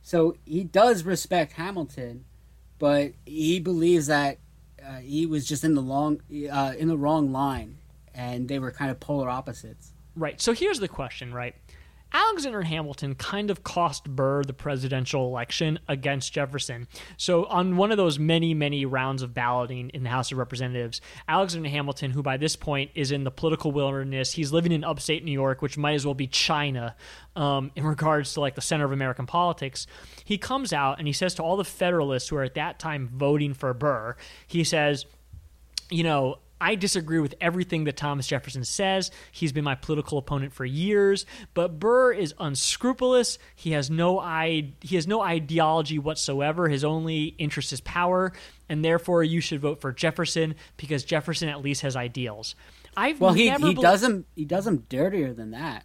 So he does respect Hamilton, but he believes that uh, he was just in the long uh, in the wrong line, and they were kind of polar opposites. Right. So here's the question, right? Alexander Hamilton kind of cost Burr the presidential election against Jefferson. So, on one of those many, many rounds of balloting in the House of Representatives, Alexander Hamilton, who by this point is in the political wilderness, he's living in upstate New York, which might as well be China um, in regards to like the center of American politics. He comes out and he says to all the Federalists who are at that time voting for Burr, he says, you know, I disagree with everything that Thomas Jefferson says. He's been my political opponent for years, but Burr is unscrupulous. He has no I- he has no ideology whatsoever. His only interest is power, and therefore you should vote for Jefferson because Jefferson at least has ideals. I've Well, he he bel- does him he does him dirtier than that.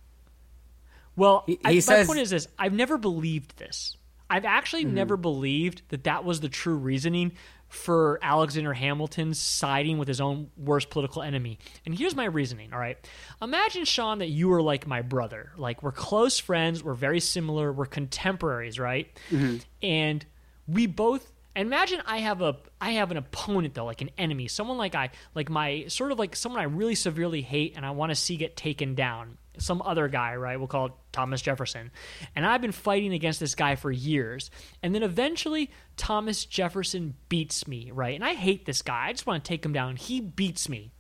Well, He- I, he my point is this: I've never believed this. I've actually Mm-hmm. never believed that that was the true reasoning for Alexander Hamilton siding with his own worst political enemy. And here's my reasoning. All right, imagine Sean that you were like my brother. Like we're close friends. We're very similar. We're contemporaries, right? Mm-hmm. And we both. And imagine I have a I have an opponent though, like an enemy, someone like I like my sort of like someone I really severely hate and I want to see get taken down. Some other guy, right? We'll call it Thomas Jefferson. And I've been fighting against this guy for years. And then eventually Thomas Jefferson beats me, right? And I hate this guy. I just want to take him down. He beats me.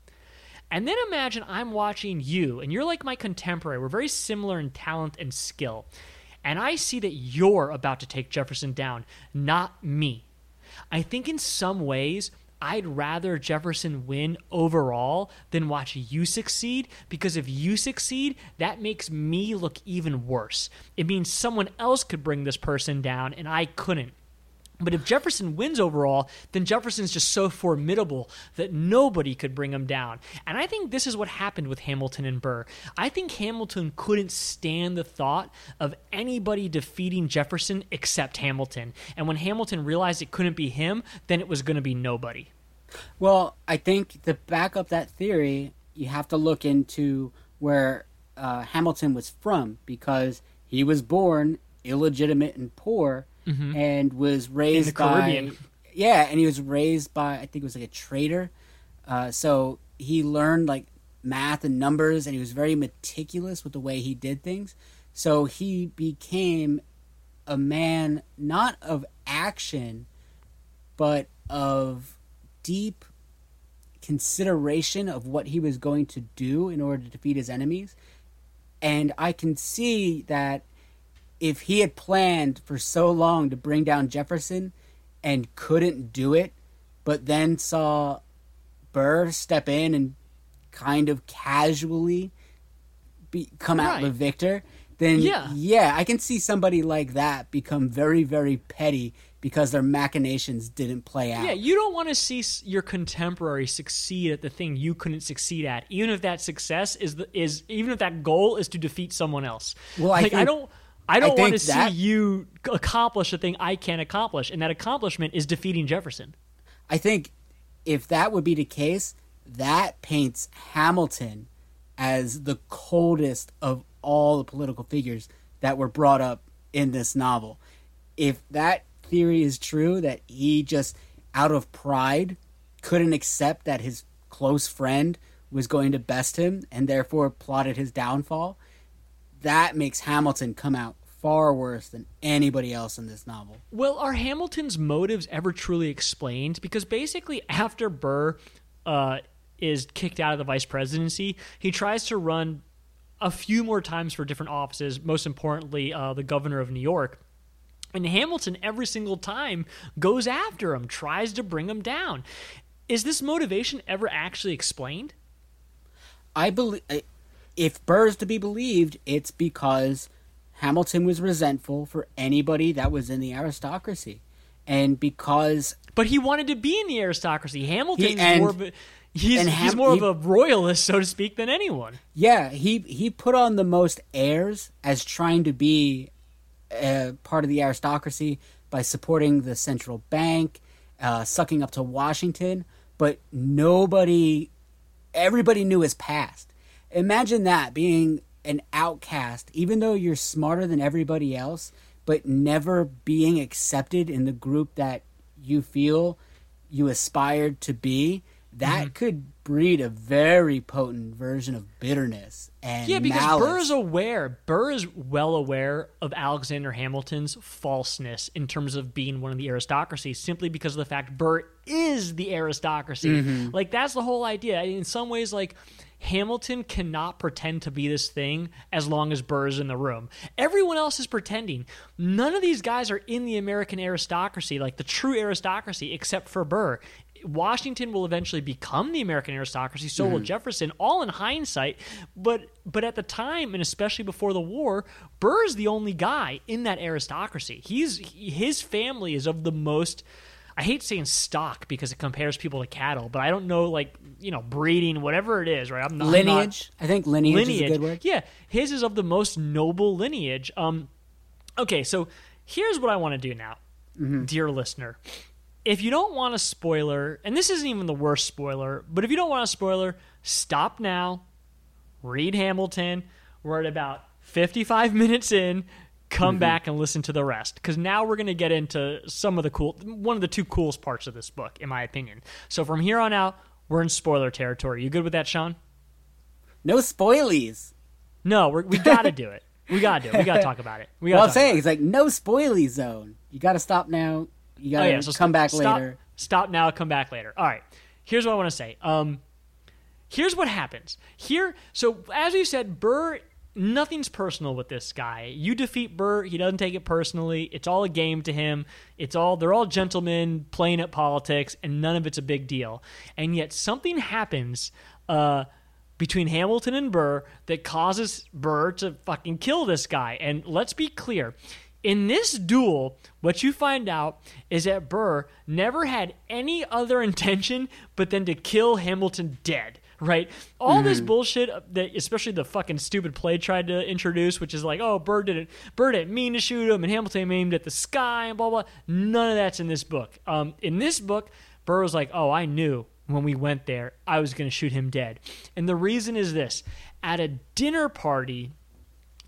And then imagine I'm watching you, and you're like my contemporary. We're very similar in talent and skill. And I see that you're about to take Jefferson down, not me. I think in some ways, I'd rather Jefferson win overall than watch you succeed because if you succeed, that makes me look even worse. It means someone else could bring this person down and I couldn't. But if Jefferson wins overall, then Jefferson's just so formidable that nobody could bring him down. And I think this is what happened with Hamilton and Burr. I think Hamilton couldn't stand the thought of anybody defeating Jefferson except Hamilton. And when Hamilton realized it couldn't be him, then it was going to be nobody. Well, I think to back up that theory, you have to look into where uh, Hamilton was from because he was born illegitimate and poor and was raised Mm-hmm. By yeah, and he was raised by I think it was like a trader. Uh, so he learned like math and numbers, and he was very meticulous with the way he did things. So he became a man not of action, but of deep consideration of what he was going to do in order to defeat his enemies. And I can see that if he had planned for so long to bring down Jefferson and couldn't do it, but then saw Burr step in and kind of casually be, come out Right. the victor, then Yeah. yeah, I can see somebody like that become very, very petty because their machinations didn't play out. Yeah, you don't want to see your contemporary succeed at the thing you couldn't succeed at, even if that success is the, is even if that goal is to defeat someone else. Well, I like I think- don't I don't want think to see you accomplish a thing I can't accomplish, and that accomplishment is defeating Jefferson. I think if that would be the case, that paints Hamilton as the coldest of all the political figures that were brought up in this novel. If that theory is true, that he just out of pride couldn't accept that his close friend was going to best him and therefore plotted his downfall, that makes Hamilton come out far worse than anybody else in this novel. Well, are Hamilton's motives ever truly explained? Because basically, after Burr uh, is kicked out of the vice presidency, he tries to run a few more times for different offices, most importantly, uh, the governor of New York. And Hamilton, every single time, goes after him, tries to bring him down. Is this motivation ever actually explained? I believe if Burr's to be believed, it's because Hamilton was resentful for anybody that was in the aristocracy, and because But he wanted to be in the aristocracy. Hamilton's He- and- more of a, he's, and he's more he- of a royalist, so to speak, than anyone. yeah, he he put on the most airs as trying to be uh, part of the aristocracy by supporting the central bank, uh, sucking up to Washington, but nobody, everybody knew his past. Imagine that being an outcast, even though you're smarter than everybody else, but never being accepted in the group that you feel you aspired to be. That Mm-hmm. could breed a very potent version of bitterness and Yeah, because malice. Burr is aware. Burr is well aware of Alexander Hamilton's falseness in terms of being one of the aristocracy, simply because of the fact Burr is the aristocracy. Mm-hmm. Like that's the whole idea. In some ways, like Hamilton cannot pretend to be this thing as long as Burr is in the room. Everyone else is pretending. None of these guys are in the American aristocracy, like the true aristocracy, except for Burr. Washington will eventually become the American aristocracy. So will mm-hmm. Jefferson, all in hindsight. But but at the time, and especially before the war, Burr is the only guy in that aristocracy. He's his family is of the most. I hate saying stock because it compares people to cattle, but I don't know like you know breeding, whatever it is, right? I'm not I'm not- lineage. I think lineage, is a good word. yeah, his is of the most noble lineage. Um, okay, so here's what I want to do now, Mm-hmm. dear listener. If you don't want a spoiler, and this isn't even the worst spoiler, but if you don't want a spoiler, stop now, read Hamilton. We're at about 55 (laughs) minutes in. Come Mm-hmm. back and listen to the rest because now we're going to get into some of the cool, one of the two coolest parts of this book, in my opinion. So from here on out, we're in spoiler territory. You good with that, Sean? No spoilies. No, we're, we got to do it. We got to do it. We got to talk about it. We got Well, I'm saying it's like no spoily zone. You got to stop now. You got Oh to yeah, so come st- back stop, later. Stop now. Come back later. All right. Here's what I want to say. Um, here's what happens here. So as you said, Burr. Nothing's personal with this guy. You defeat Burr, he doesn't take it personally. It's all a game to him. It's all they're all gentlemen playing at politics, and none of it's a big deal. And yet something happens uh, between Hamilton and Burr that causes Burr to fucking kill this guy. And let's be clear. In this duel, what you find out is that Burr never had any other (laughs) intention but then to kill Hamilton dead. Right? All this bullshit that especially the fucking stupid play tried to introduce, which is like, oh, Burr didn't Burr didn't mean to shoot him and Hamilton aimed at the sky and blah blah. None of that's in this book. Um, in this book, Burr was like, oh, I knew when we went there I was gonna shoot him dead. And the reason is this. At a dinner party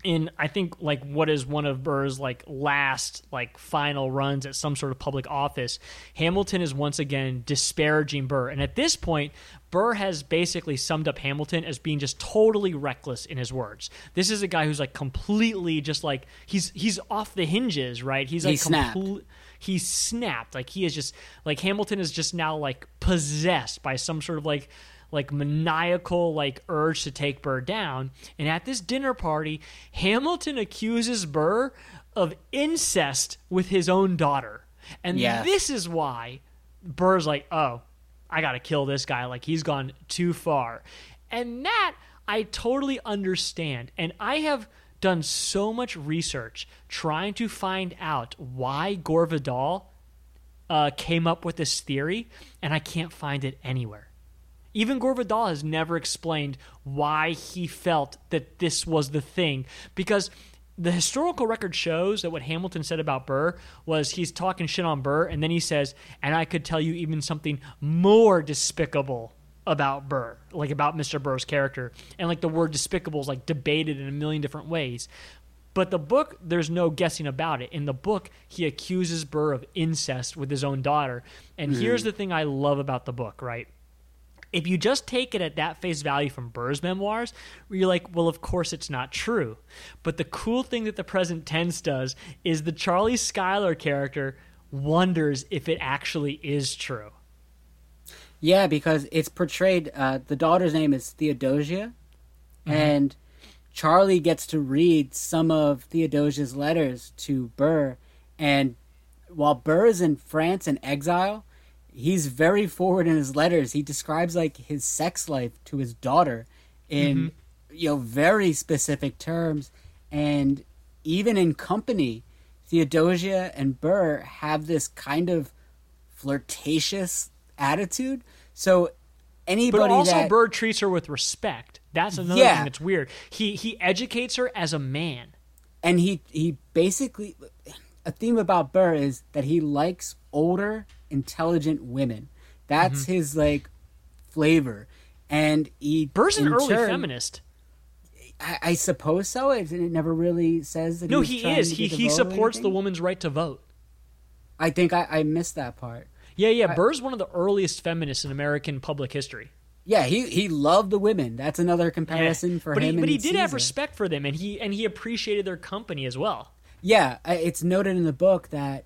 in I think like what is one of Burr's like last like final runs at some sort of public office, Hamilton is once again disparaging Burr. And at this point, Burr has basically summed up Hamilton as being just totally reckless in his words. This is a guy who's like completely just like he's he's off the hinges, right? He's like He snapped. comple- he snapped. Like he is just like Hamilton is just now like possessed by some sort of like like maniacal like urge to take Burr down. And at this dinner party, Hamilton accuses Burr of incest with his own daughter. And Yes. this is why Burr's like, "Oh, I got to kill this guy like he's gone too far." And that I totally understand. And I have done so much research trying to find out why Gore Vidal uh, came up with this theory, and I can't find it anywhere. Even Gore Vidal has never explained why he felt that this was the thing, because the historical record shows that what Hamilton said about Burr was he's talking shit on Burr, and then he says, and I could tell you even something more despicable about Burr, like about Mr. Burr's character. And like the word despicable is like debated in a million different ways. But the book, there's no guessing about it. In the book, he accuses Burr of incest with his own daughter. And mm-hmm. here's the thing I love about the book, right? If you just take it at that face value from Burr's memoirs, you're like, well, of course it's not true. But the cool thing that the present tense does is the Charlie Schuyler character wonders if it actually is true. Yeah, because it's portrayed. Uh, the daughter's name is Theodosia, Mm-hmm. and Charlie gets to read some of Theodosia's letters to Burr. And while Burr is in France in exile, he's very forward in his letters. He describes like his sex life to his daughter in Mm-hmm. you know very specific terms, and even in company, Theodosia and Burr have this kind of flirtatious attitude. So anybody But also, that Burr treats her with respect. That's another Yeah. thing that's weird. He he educates her as a man. and he he basically a theme about Burr is that he likes older, intelligent women. That's Mm-hmm. his like flavor, and he Burr's an early turn- feminist. I, I suppose so. It, it never really says that. No, was he is. He he supports the woman's right to vote. I think I, I missed that part. Yeah, yeah. Burr's one of the earliest feminists in American public history. Yeah, he he loved the women. That's another comparison for but him. he, but he did have respect for them, and he and he appreciated their company as well. Yeah, it's noted in the book that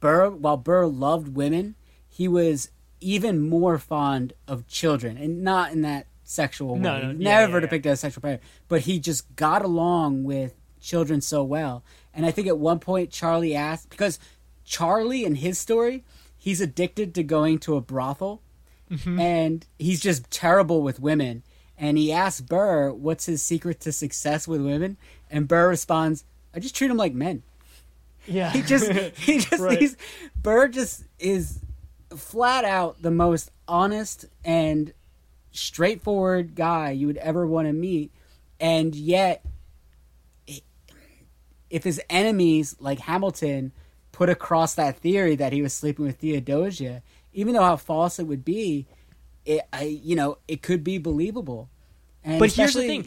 Burr, while Burr loved women, he was even more fond of children, and not in that sexual way. No, no, yeah, Never yeah, yeah. depicted as sexual predator, but he just got along with children so well. And I think at one point Charlie asked because Charlie in his story, he's addicted to going to a brothel, Mm-hmm. and he's just terrible with women. And he asks Burr, "What's his secret to success with women?" And Burr responds, "I just treat them like men." Yeah, He just (laughs) he just Right. he's Burr just is flat out the most honest and straightforward guy you would ever want to meet, and yet if his enemies like Hamilton put across that theory that he was sleeping with Theodosia, even though how false it would be, it I you know it could be believable. And But here's the thing: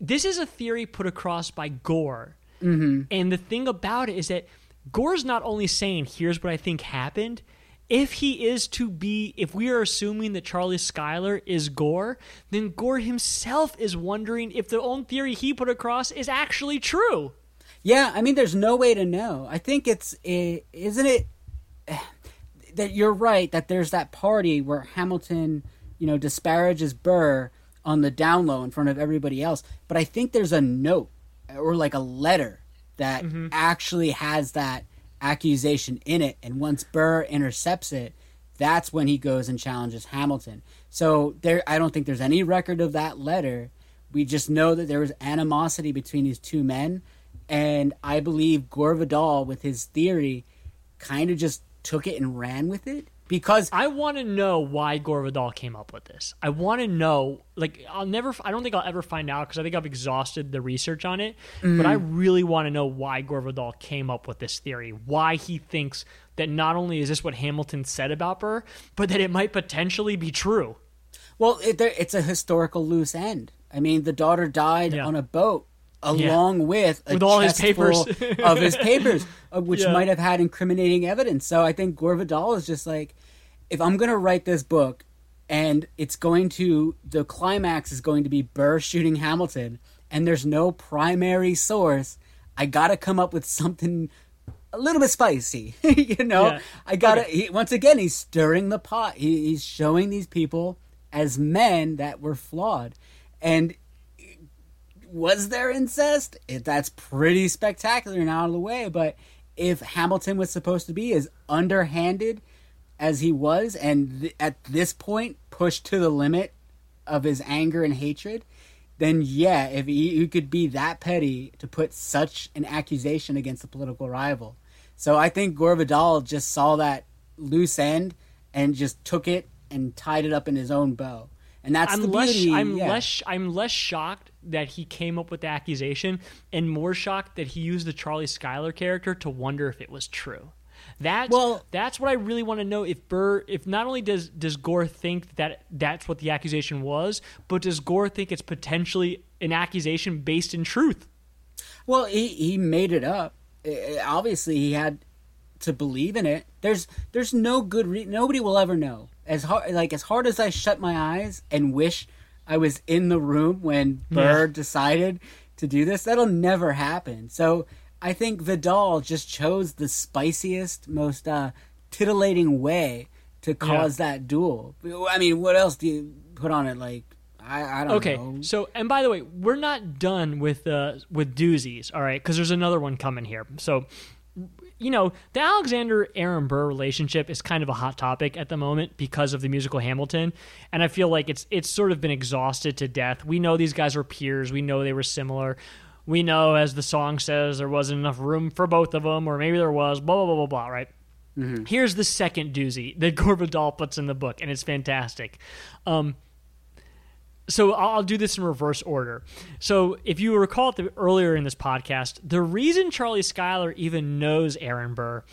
this is a theory put across by Gore, mm-hmm. and the thing about it is that Gore's not only saying, "Here's what I think happened." If he is to be, if we are assuming that Charlie Schuyler is Gore, then Gore himself is wondering if the own theory he put across is actually true. Yeah, I mean, there's no way to know. I think it's, is isn't it, (sighs) that you're right that there's that party where Hamilton, you know, disparages Burr on the down low in front of everybody else. But I think there's a note or like a letter that mm-hmm. actually has that accusation in it. And once Burr intercepts it, that's when he goes and challenges Hamilton. So there, I don't think there's any record of that letter. We just know that there was animosity between these two men, and I believe Gore Vidal, with his theory, kind of just took it and ran with it because I want to know why Gore Vidal came up with this. I want to know, like, I'll never, I don't think I'll ever find out because I think I've exhausted the research on it. But I mm. really want to know why Gore Vidal came up with this theory. Why he thinks that not only is this what Hamilton said about Burr, but that it might potentially be true. Well, it, it's a historical loose end. I mean, the daughter died Yeah. on a boat along with a With all his papers. (laughs) of his papers, uh, which Yeah. might have had incriminating evidence. So I think Gore Vidal is just like, if I'm going to write this book, and it's going to the climax is going to be Burr shooting Hamilton, and there's no primary source, I got to come up with something a little bit spicy. (laughs) you know, Yeah. I gotta. Okay. Once again, he's stirring the pot. He, he's showing these people as men that were flawed, and was there incest? It, that's pretty spectacular and out of the way. But if Hamilton was supposed to be as underhanded as he was, and th- at this point pushed to the limit of his anger and hatred, then yeah, if he, he could be that petty to put such an accusation against a political rival. So I think Gore Vidal just saw that loose end and just took it and tied it up in his own bow. And that's I'm the less, beauty. I'm yeah. less, I'm less shocked that he came up with the accusation, and more shocked that he used the Charlie Schuyler character to wonder if it was true. That's Well- that's what I really want to know. If Burr, if not only does does Gore think that that's what the accusation was, but does Gore think it's potentially an accusation based in truth? Well, he he made it up. Uh, Obviously, he had to believe in it. There's there's no good re- nobody will ever know. As hard like as hard as I shut my eyes and wish I was in the room when Burr decided to do this, that'll never happen. So I think Vidal just chose the spiciest, most uh, titillating way to cause that duel. I mean, what else do you put on it? Like I, I don't Okay, know. so and by the way, we're not done with uh with doozies, all right? Because there's another one coming here. So, you know, the Alexander Aaron Burr relationship is kind of a hot topic at the moment because of the musical Hamilton, and I feel like it's it's sort of been exhausted to death. We know these guys were peers. We know they were similar. we know, as the song says, there wasn't enough room for both of them, or maybe there was, blah, blah, blah, blah, blah, right? Here's the second doozy that (laughs) Gore Vidal puts in the book, and it's fantastic. Um, so I'll do this in reverse order. So if you recall the, earlier in this podcast, the reason Charlie Schuyler even knows Aaron Burr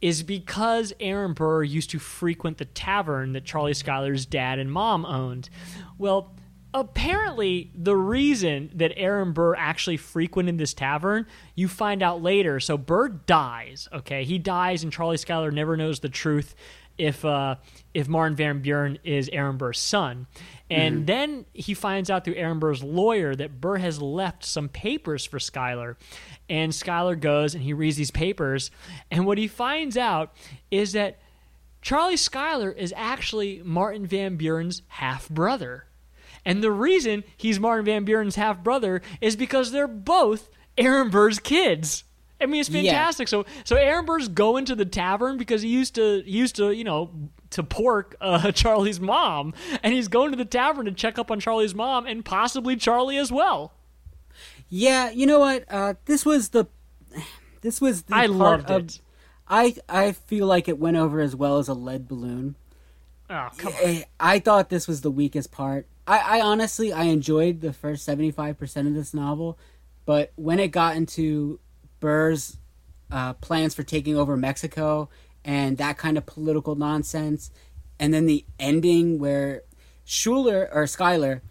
is because Aaron Burr used to frequent the tavern that Charlie Schuyler's dad and mom owned. Well, apparently the reason that Aaron Burr actually frequented this tavern, you find out later. So Burr dies, okay? He dies and Charlie Schuyler never knows the truth if uh if Martin Van Buren is Aaron Burr's son. And then he finds out through Aaron Burr's lawyer that Burr has left some papers for Schuyler. And Schuyler goes and he reads these papers. And what he finds out is that Charlie Schuyler is actually Martin Van Buren's half brother. And the reason he's Martin Van Buren's half brother is because they're both Aaron Burr's kids. I mean, it's Yeah. fantastic. So, so Aaron Burr's going to the tavern because he used to, he used to, you know, to pork (laughs) uh, Charlie's mom, and he's going to the tavern to check up on Charlie's mom and possibly Charlie as well. Yeah, you know what? Uh, this was the this was the I loved of, it. I I feel like it went over as well as a lead balloon. Oh, come on. Eh, I thought this was the weakest part. I, I honestly I enjoyed the first seventy five percent of this novel, but when it got into Burr's uh, plans for taking over Mexico and that kind of political nonsense, and then the ending where Schuler or Schuyler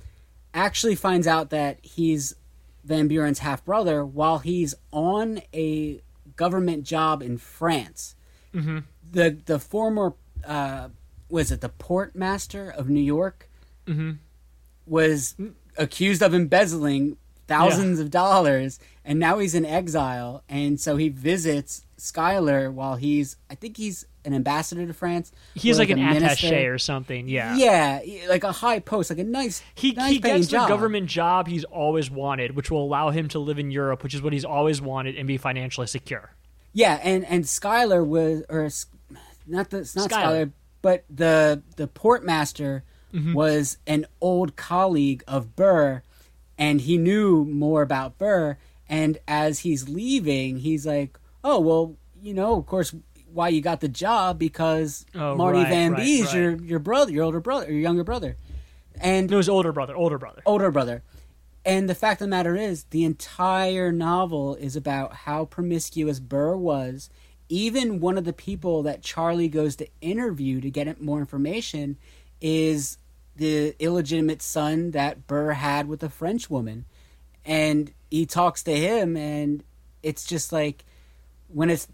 actually finds out that he's Van Buren's half brother while he's on a government job in France. Mm-hmm. The the former uh, was it the port master of New York was accused of embezzling thousands of dollars, and now he's in exile, and so he visits Schuyler while he's I think he's an ambassador to France. He's or like, an attaché or something. Yeah. Yeah, like a high post, like a nice, He, nice he gets the job. government job he's always wanted, which will allow him to live in Europe, which is what he's always wanted, and be financially secure. Yeah, and and Schuyler was or not the not. Schuyler, but the the portmaster Mm-hmm. was an old colleague of Burr, and he knew more about Burr. And as he's leaving, he's like, "Oh well, you know, of course, why you got the job because Oh, Marty right, Van right, is right. your your brother, your older brother, your younger brother, and No, his older brother, older brother. older brother. And the fact of the matter is, the entire novel is about how promiscuous Burr was. Even one of the people that Charlie goes to interview to get more information is the illegitimate son that Burr had with a French woman. And he talks to him, and it's just like, when it's.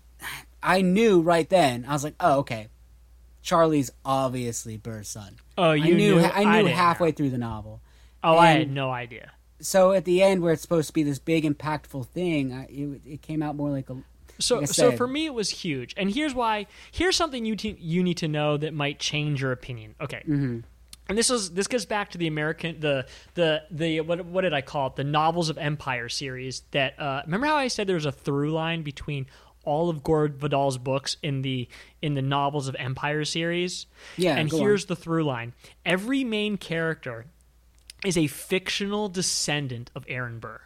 I knew right then, I was like, oh, okay. Charlie's obviously Burr's son. Oh, you I knew, knew? I I knew didn't halfway know. through the novel Oh, I had no idea. so at the end where it's supposed to be this big impactful thing it, it came out more like a So, like I so for me, it was huge. And here's why. Here's something you te- you need to know that might change your opinion. Okay. Mm-hmm. And this is this goes back to the American the the the what what did I call it? The novels of Empire series that uh, remember how I said there was a through line between all of Gore Vidal's books in the in the novels of Empire series? Yeah, and go on. here's the through line. Every main character is a fictional descendant of Aaron Burr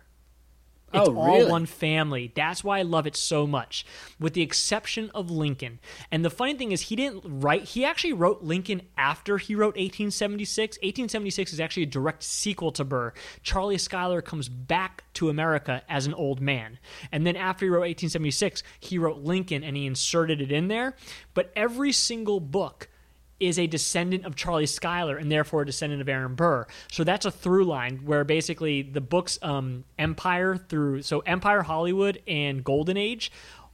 it's Oh, all one family. That's why I love it so much, with the exception of Lincoln. And the funny thing is, he didn't write, he actually wrote Lincoln after he wrote 1876. 1876 is actually a direct sequel to Burr. Charlie Schuyler comes back to America as an old man. And then after he wrote 1876, he wrote Lincoln and he inserted it in there. But every single book, is a descendant of Charlie Schuyler and therefore a descendant of Aaron Burr. So that's a through line where basically the books um, Empire through so Empire Hollywood and Golden Age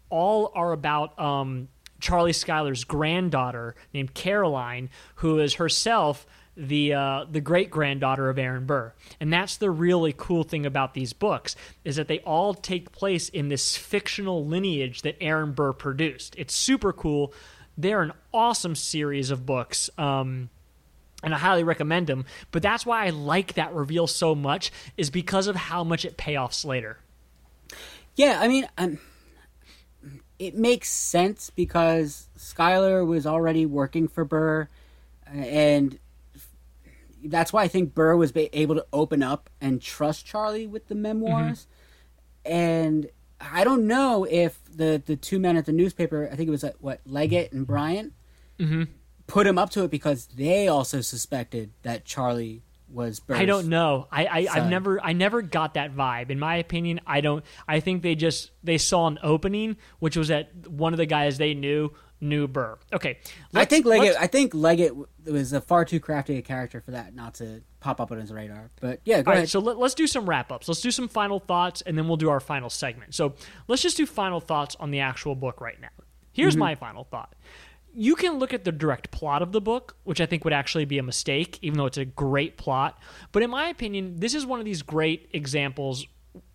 all are about um, Charlie Schuyler's granddaughter named Caroline, who is herself the uh, the great granddaughter of Aaron Burr, and that's the really cool thing about these books is that they all take place in this fictional lineage that Aaron Burr produced. It's super cool. They're an awesome series of books. Um, and I highly recommend them. But that's why I like that reveal so much, is because of how much it payoffs later. yeah i mean um, it makes sense because Schuyler was already working for burr uh, and that's why i think burr was able to open up and trust charlie with the memoirs and I don't know if the the two men at the newspaper, I think it was uh, what Leggett and Bryant, Mm-hmm. put him up to it because they also suspected that Charlie was. Burr's I don't know. I, I I've never I never got that vibe. In my opinion, I don't. I think they just they saw an opening, which was that one of the guys they knew knew Burr. Okay, I think Leggett. I think Leggett was a far too crafty a character for that not to pop up on his radar. But yeah, go All ahead. right, so let, us do some wrap ups. Let's do some final thoughts, and then we'll do our final segment. So let's just do final thoughts on the actual book right now. Here's Mm-hmm. my final thought. You can look at the direct plot of the book, which I think would actually be a mistake, even though it's a great plot. But in my opinion, this is one of these great examples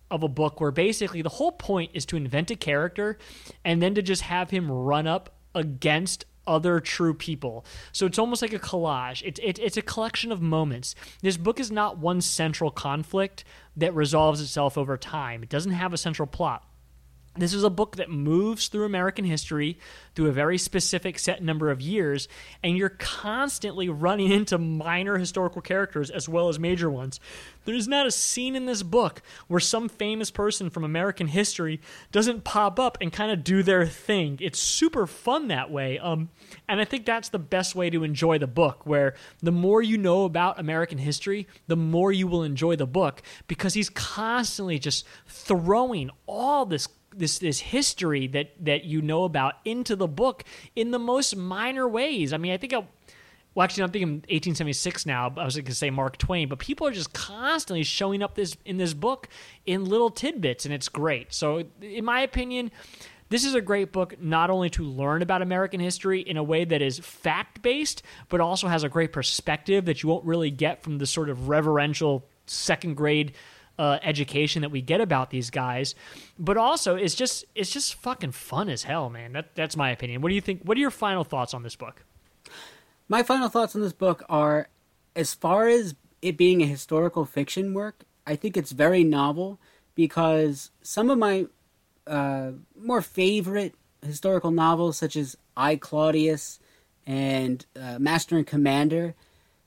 of a book where basically the whole point is to invent a character and then to just have him run up against other true people. So it's almost like a collage. It's it, it's a collection of moments. This book is not one central conflict that resolves itself over time. It doesn't have a central plot. This is a book that moves through American history through a very specific set number of years, and you're constantly running into minor historical characters as well as major ones. There's not a scene in this book where some famous person from American history doesn't pop up and kind of do their thing. It's super fun that way. Um, and I think that's the best way to enjoy the book, where the more you know about American history, the more you will enjoy the book because he's constantly just throwing all this this this history that that you know about into the book in the most minor ways. I mean, I think I, well, actually, I'm thinking 1876 now. I was going to say Mark Twain, but people are just constantly showing up this in this book in little tidbits, and it's great. So, in my opinion. This is a great book not only to learn about American history in a way that is fact based, but also has a great perspective that you won't really get from the sort of reverential second grade uh, education that we get about these guys. But also, it's just it's just fucking fun as hell, man. That that's my opinion. What do you think? What are your final thoughts on this book? My final thoughts on this book are as far as it being a historical fiction work, I think it's very novel because some of my uh, more favorite historical novels, such as I Claudius and uh, Master and Commander,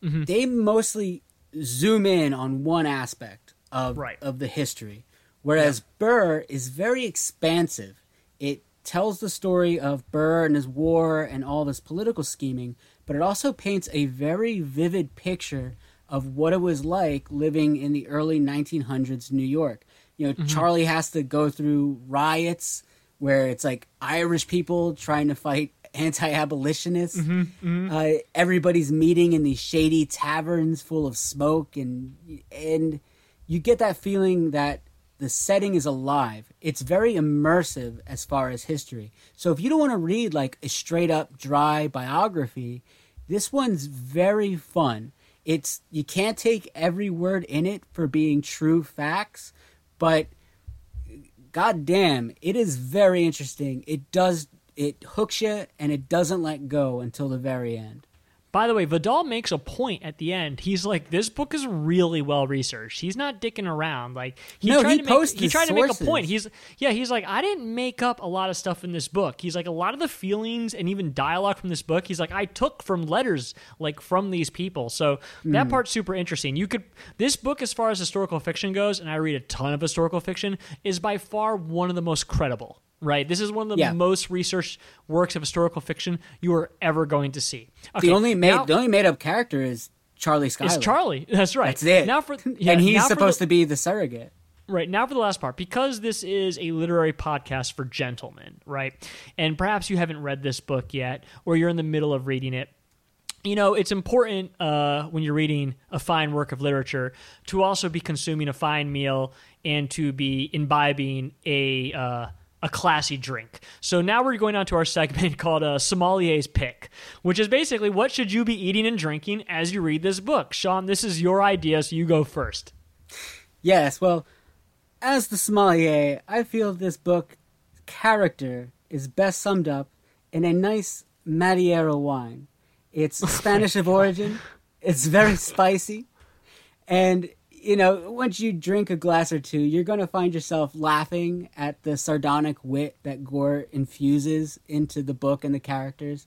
they mostly zoom in on one aspect of Right. of the history, whereas Burr is very expansive. It tells the story of Burr and his war and all this political scheming, but it also paints a very vivid picture of what it was like living in the early 1900s New York. You know, mm-hmm. Charlie has to go through riots where it's like Irish people trying to fight anti-abolitionists. Mm-hmm. Mm-hmm. Uh, everybody's meeting in these shady taverns full of smoke, and and you get that feeling that the setting is alive. It's very immersive as far as history. So if you don't want to read like a straight up dry biography, this one's very fun. It's you can't take every word in it for being true facts, but god damn, it is very interesting. It does it hooks you and it doesn't let go until the very end. By the way, Vidal makes a point at the end. He's like, "This book is really well researched. He's not dicking around. Like he No, tried he to posts make, he tried to make a point. He's yeah, he's like, I didn't make up a lot of stuff in this book. He's like, a lot of the feelings and even dialogue from this book, he's like, I took from letters like from these people. So that hmm. part's super interesting. You could this book, as far as historical fiction goes, and I read a ton of historical fiction, is by far one of the most credible. Right, this is one of the Yeah. most researched works of historical fiction you are ever going to see. Okay, The only made now- the only made up character is Charlie Schuyler. it's Charlie. (laughs) That's right. That's it. Now for (laughs) yeah, and he's supposed the, to be the surrogate. right now for the last part because this is a literary podcast for gentlemen, right? And perhaps you haven't read this book yet, or you're in the middle of reading it. You know, it's important uh, when you're reading a fine work of literature to also be consuming a fine meal and to be imbibing a uh, a classy drink. So now we're going on to our segment (laughs) called uh, Sommelier's Pick, which is basically what should you be eating and drinking as you read this book. Sean, this is your idea, so you go first. Yes, well, as the sommelier, I feel this book character is best summed up in a nice Madeira wine. It's (laughs) Spanish of origin. It's very spicy, and you know, once you drink a glass or two, you're going to find yourself laughing at the sardonic wit that Gore infuses into the book and the characters.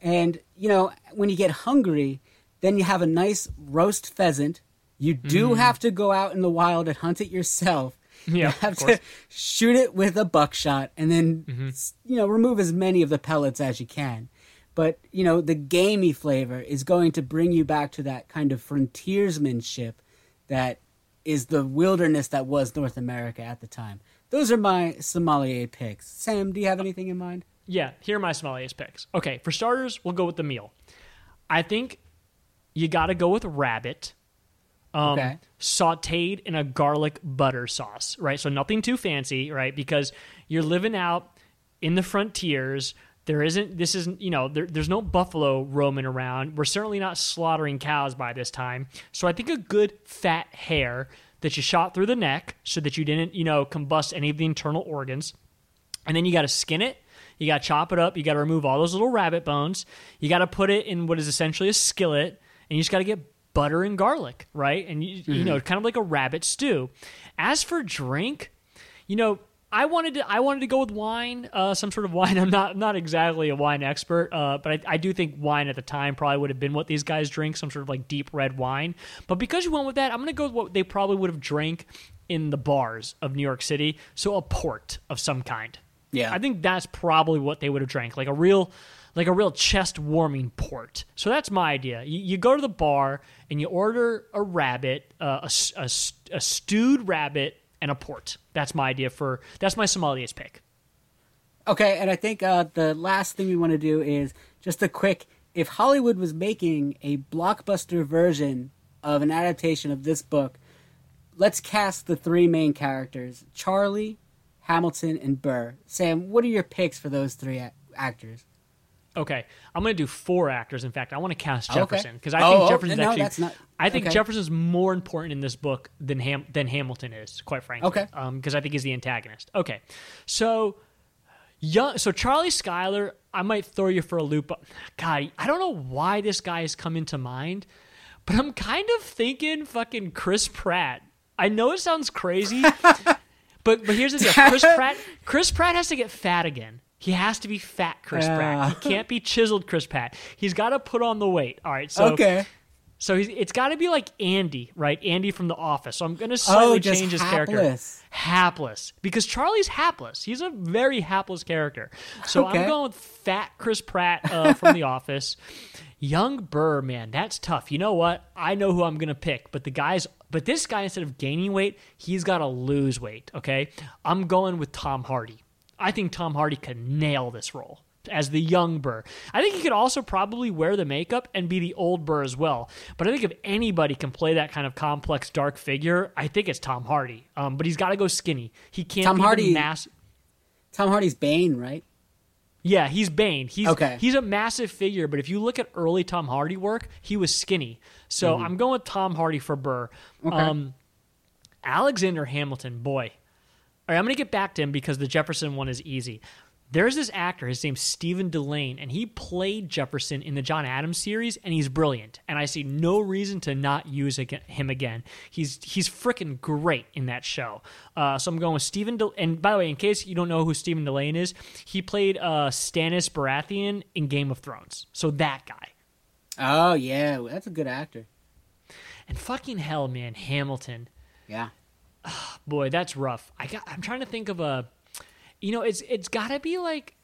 And, you know, when you get hungry, then you have a nice roast pheasant. You do have to go out in the wild and hunt it yourself. (laughs) Yeah, you have to shoot it with a buckshot and then Mm-hmm. you know remove as many of the pellets as you can. But you know the gamey flavor is going to bring you back to that kind of frontiersmanship that is the wilderness that was North America at the time. Those are my sommelier picks. Sam, do you have anything in mind? Yeah, here are my sommelier's picks. Okay, for starters, we'll go with the meal. I think you got to go with rabbit, um, Okay. sautéed in a garlic butter sauce, right? So nothing too fancy, right? Because you're living out in the frontiers. There isn't. This isn't. You know, there, there's no buffalo roaming around. We're certainly not slaughtering cows by this time. So I think a good fat hare that you shot through the neck, so that you didn't, you know, combust any of the internal organs and then you got to skin it. You got to chop it up. You got to remove all those little rabbit bones. You got to put it in what is essentially a skillet, and you just got to get butter and garlic, right? And you, you know, mm-hmm. kind of like a rabbit stew. As for drink, you know, I wanted to I wanted to go with wine, uh, some sort of wine. (laughs) I'm not not exactly a wine expert, uh, but I, I do think wine at the time probably would have been what these guys drink, some sort of like deep red wine. But because you went with that, I'm gonna go with what they probably would have drank in the bars of New York City, so a port of some kind. Yeah. I think that's probably what they would have drank, like a real, like a real chest warming port. So that's my idea. You, you go to the bar and you order a rabbit, uh, a, a a stewed rabbit, and a port. That's my idea for. That's my sommelier's pick. Okay, and I think uh, the last thing we want to do is just a quick. If Hollywood was making a blockbuster version of an adaptation of this book, let's cast the three main characters: Charlie, Hamilton, and Burr. Sam, what are your picks for those three a- actors? Okay, I'm going to do four actors. In fact, I want to cast oh, Jefferson because I Oh, think oh, Jefferson's no, actually. that's not- I think okay. Jefferson's more important in this book than Ham than Hamilton is. Quite frankly, Okay. Um, because I think he's the antagonist. Okay, so young, so Charlie Schuyler, I might throw you for a loop. God, I don't know why this guy has come into mind, but I'm kind of thinking fucking Chris Pratt. I know it sounds crazy, (laughs) but but here's the deal: Chris (laughs) Pratt, Chris Pratt has to get fat again. He has to be fat, Chris Pratt. He can't be chiseled, Chris Pratt. He's got to put on the weight. All right, so okay. so he's, it's got to be like Andy, right? Andy from The Office. So I'm going to slightly Oh, change his hapless. character. Hapless. Because Charlie's hapless. He's a very hapless character. So Okay. I'm going with fat Chris Pratt uh, from The (laughs) Office. Young Burr, man, that's tough. You know what? I know who I'm going to pick, but the guy's. But this guy, instead of gaining weight, he's got to lose weight, okay? I'm going with Tom Hardy. I think Tom Hardy could nail this role as the young Burr. I think he could also probably wear the makeup and be the old Burr as well. But I think if anybody can play that kind of complex dark figure, I think it's Tom Hardy. Um, but he's got to go skinny. He can't Tom be Hardy- mass. Tom Hardy's Bane, right? Yeah, he's Bane. He's Okay. he's a massive figure, but if you look at early Tom Hardy work, he was skinny. So I'm going with Tom Hardy for Burr. Mm-hmm. Okay. Um, Alexander Hamilton, boy. All right, I'm going to get back to him because the Jefferson one is easy. There's this actor, his name's Stephen Dillane, and he played Jefferson in the John Adams series, and he's brilliant. And I see no reason to not use him again. He's he's freaking great in that show. Uh, so I'm going with Stephen. Del- and by the way, in case you don't know who Stephen Dillane is, he played uh, Stannis Baratheon in Game of Thrones. So that guy. Oh yeah, that's a good actor. And fucking hell, man, Hamilton. Yeah. (sighs) boy that's rough. I got i'm trying to think of a you know it's it's gotta be like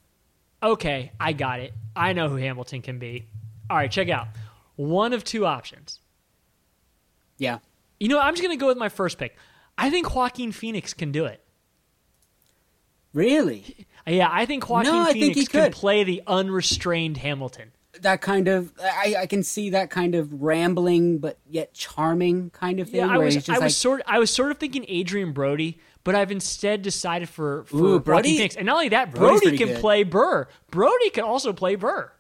okay i got it. I know who hamilton can be. All right check it out. One of two options. Yeah. you know i'm just gonna go with my first pick. I think joaquin phoenix can do it. Really? yeah i think joaquin No, I phoenix he can could. play the unrestrained hamilton That kind of I, I can see that kind of rambling but yet charming kind of thing. yeah i was i was like, sort i was sort of thinking adrien brody but I've instead decided for, for Ooh, Brody- Phoenix. And not only that, Brody can good. play Burr. Brody can also play Burr.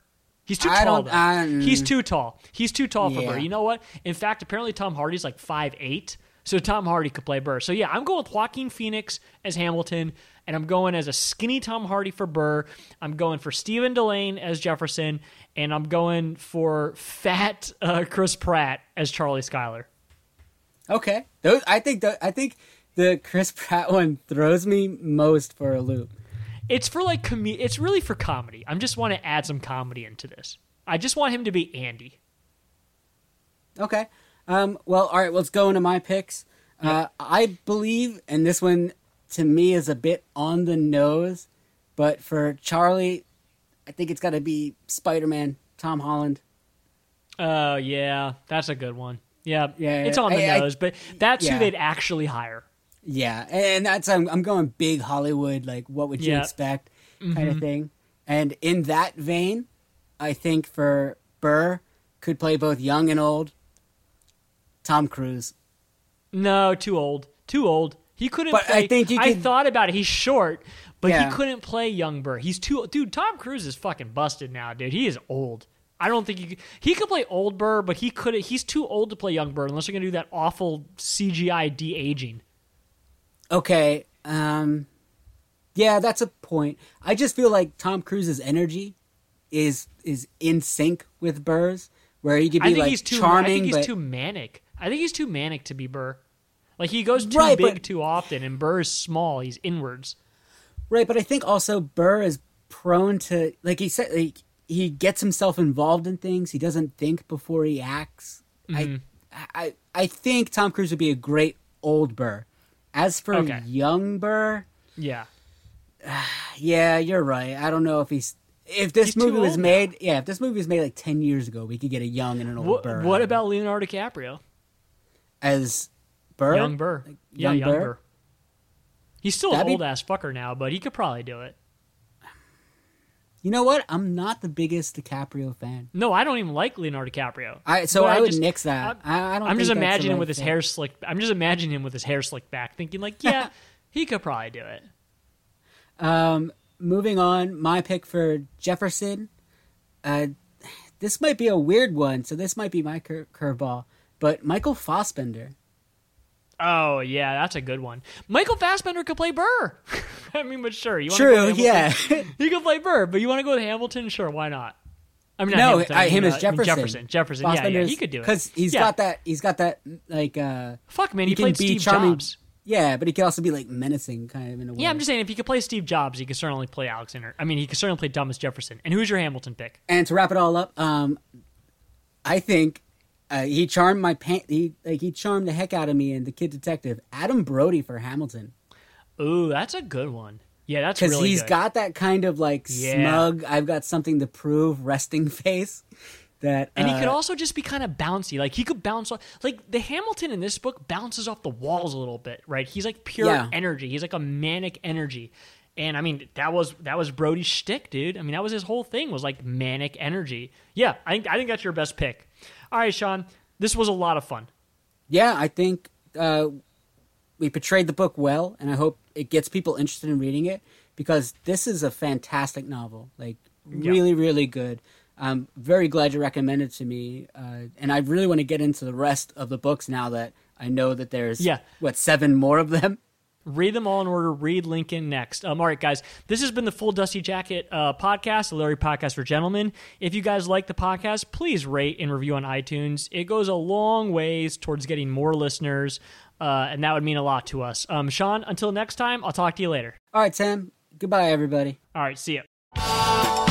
He's too I tall. He's mm. too tall. He's too tall for Yeah. Burr. You know what? In fact, apparently Tom Hardy's like five eight, so Tom Hardy could play Burr. So yeah, I'm going with Joaquin Phoenix as Hamilton, and I'm going as a skinny Tom Hardy for Burr. I'm going for Stephen Dillane as Jefferson, and I'm going for fat uh, Chris Pratt as Charlie Schuyler. okay. Those I think the, I think the Chris Pratt one throws me most for a loop. It's for like com- It's really for comedy. I'm just want to add some comedy into this. I just want him to be Andy. Okay. Um, well, all right. Let's go into my picks. Uh, I believe, and this one to me is a bit on the nose, but for Charlie, I think it's got to be Spider Man, Tom Holland. Oh yeah, that's a good one. Yeah, Yeah, it's on the I- I- nose, but that's yeah. who they'd actually hire. Yeah, and that's I'm, I'm going big Hollywood. Like, what would you Yeah. expect, kind of mm-hmm. thing. And in that vein, I think for Burr could play both young and old. Tom Cruise. No, too old. Too old. He couldn't. But play, I think you I could- thought about it. He's short, but Yeah. he couldn't play young Burr. He's too. Dude, Tom Cruise is fucking busted now, dude. He is old. I don't think he could, he could play old Burr, but he could. He's too old to play young Burr unless you're gonna do that awful CGI de aging. Okay, um, yeah, that's a point. I just feel like Tom Cruise's energy is is in sync with Burr's, where he could be I think like he's too. charming, I think he's but too manic. I think he's too manic to be Burr. Like he goes too Right, big but- too often, and Burr is small. He's inwards. Right, but I think also Burr is prone to like he said like he gets himself involved in things. He doesn't think before he acts. Mm-hmm. I I I think Tom Cruise would be a great old Burr. As for Okay. young Burr, Yeah. (sighs) yeah, you're right. I don't know if he's if this He's movie was old now. made, yeah, if this movie was made like 10 years ago, we could get a young and an old What, Burr. what about. Leonardo DiCaprio? as Burr? Young Burr. yeah, young young Burr? Burr. He's still That'd an be- old ass fucker now, but he could probably do it. You know what? I'm not the biggest DiCaprio fan. No, I don't even like Leonardo DiCaprio. I so But I, would just- nix that. I, I don't I'm just imagining with his fit. hair slick. I'm just imagining him with his hair slicked back, thinking like, yeah, (laughs) he could probably do it. Um, moving on, my pick for Jefferson. Uh, this might be a weird one, so this might be my cur- curveball. But Michael Fassbender. Oh yeah, that's a good one. Michael Fassbender could play Burr. (laughs) I mean, but sure, you True, yeah. (laughs) He could play Burr, but you want to go with Hamilton? Sure, why not? I mean, no, I, him as uh, mean Jefferson. Jefferson, Jefferson. Yeah, yeah, he could do it because he's Yeah. got that. He's got that like. uh Fuck man, he, can played be Steve charming. Jobs. Yeah, but he can also be like menacing, kind of in a way. Yeah, I'm just saying if he could play Steve Jobs, he could certainly play Alexander. I mean, he could certainly play Thomas Jefferson. And who's your Hamilton pick? And to wrap it all up, um, I think uh, he charmed my pan- he like he charmed the heck out of me in the Kid Detective. Adam Brody for Hamilton Ooh, that's a good one. Yeah, that's because really he's good. got that kind of like Yeah. smug, I've got something to prove, resting (laughs) face. That And he could uh, also just be kind of bouncy. Like he could bounce off. Like the Hamilton in this book bounces off the walls a little bit, right? He's like pure Yeah. energy. He's like a manic energy. And I mean, that was that was Brody's shtick, dude. I mean, that was his whole thing was like manic energy. Yeah, I think I think that's your best pick. All right, Sean, this was a lot of fun. yeah, I think uh, we portrayed the book well, and I hope it gets people interested in reading it because this is a fantastic novel. Like, really, really good. I'm very glad you recommended it to me, uh, and I really want to get into the rest of the books now that I know that there's Yeah. what seven more of them. Read them all in order. Read Lincoln next. Um, all right, guys. This has been the Full Dusty Jacket uh, podcast, the Larry Podcast for Gentlemen. If you guys like the podcast, please rate and review on iTunes. It goes a long ways towards getting more listeners, uh, and that would mean a lot to us. Um, Sean, until next time, I'll talk to you later. All right, Sam. Goodbye, everybody. All right, see ya.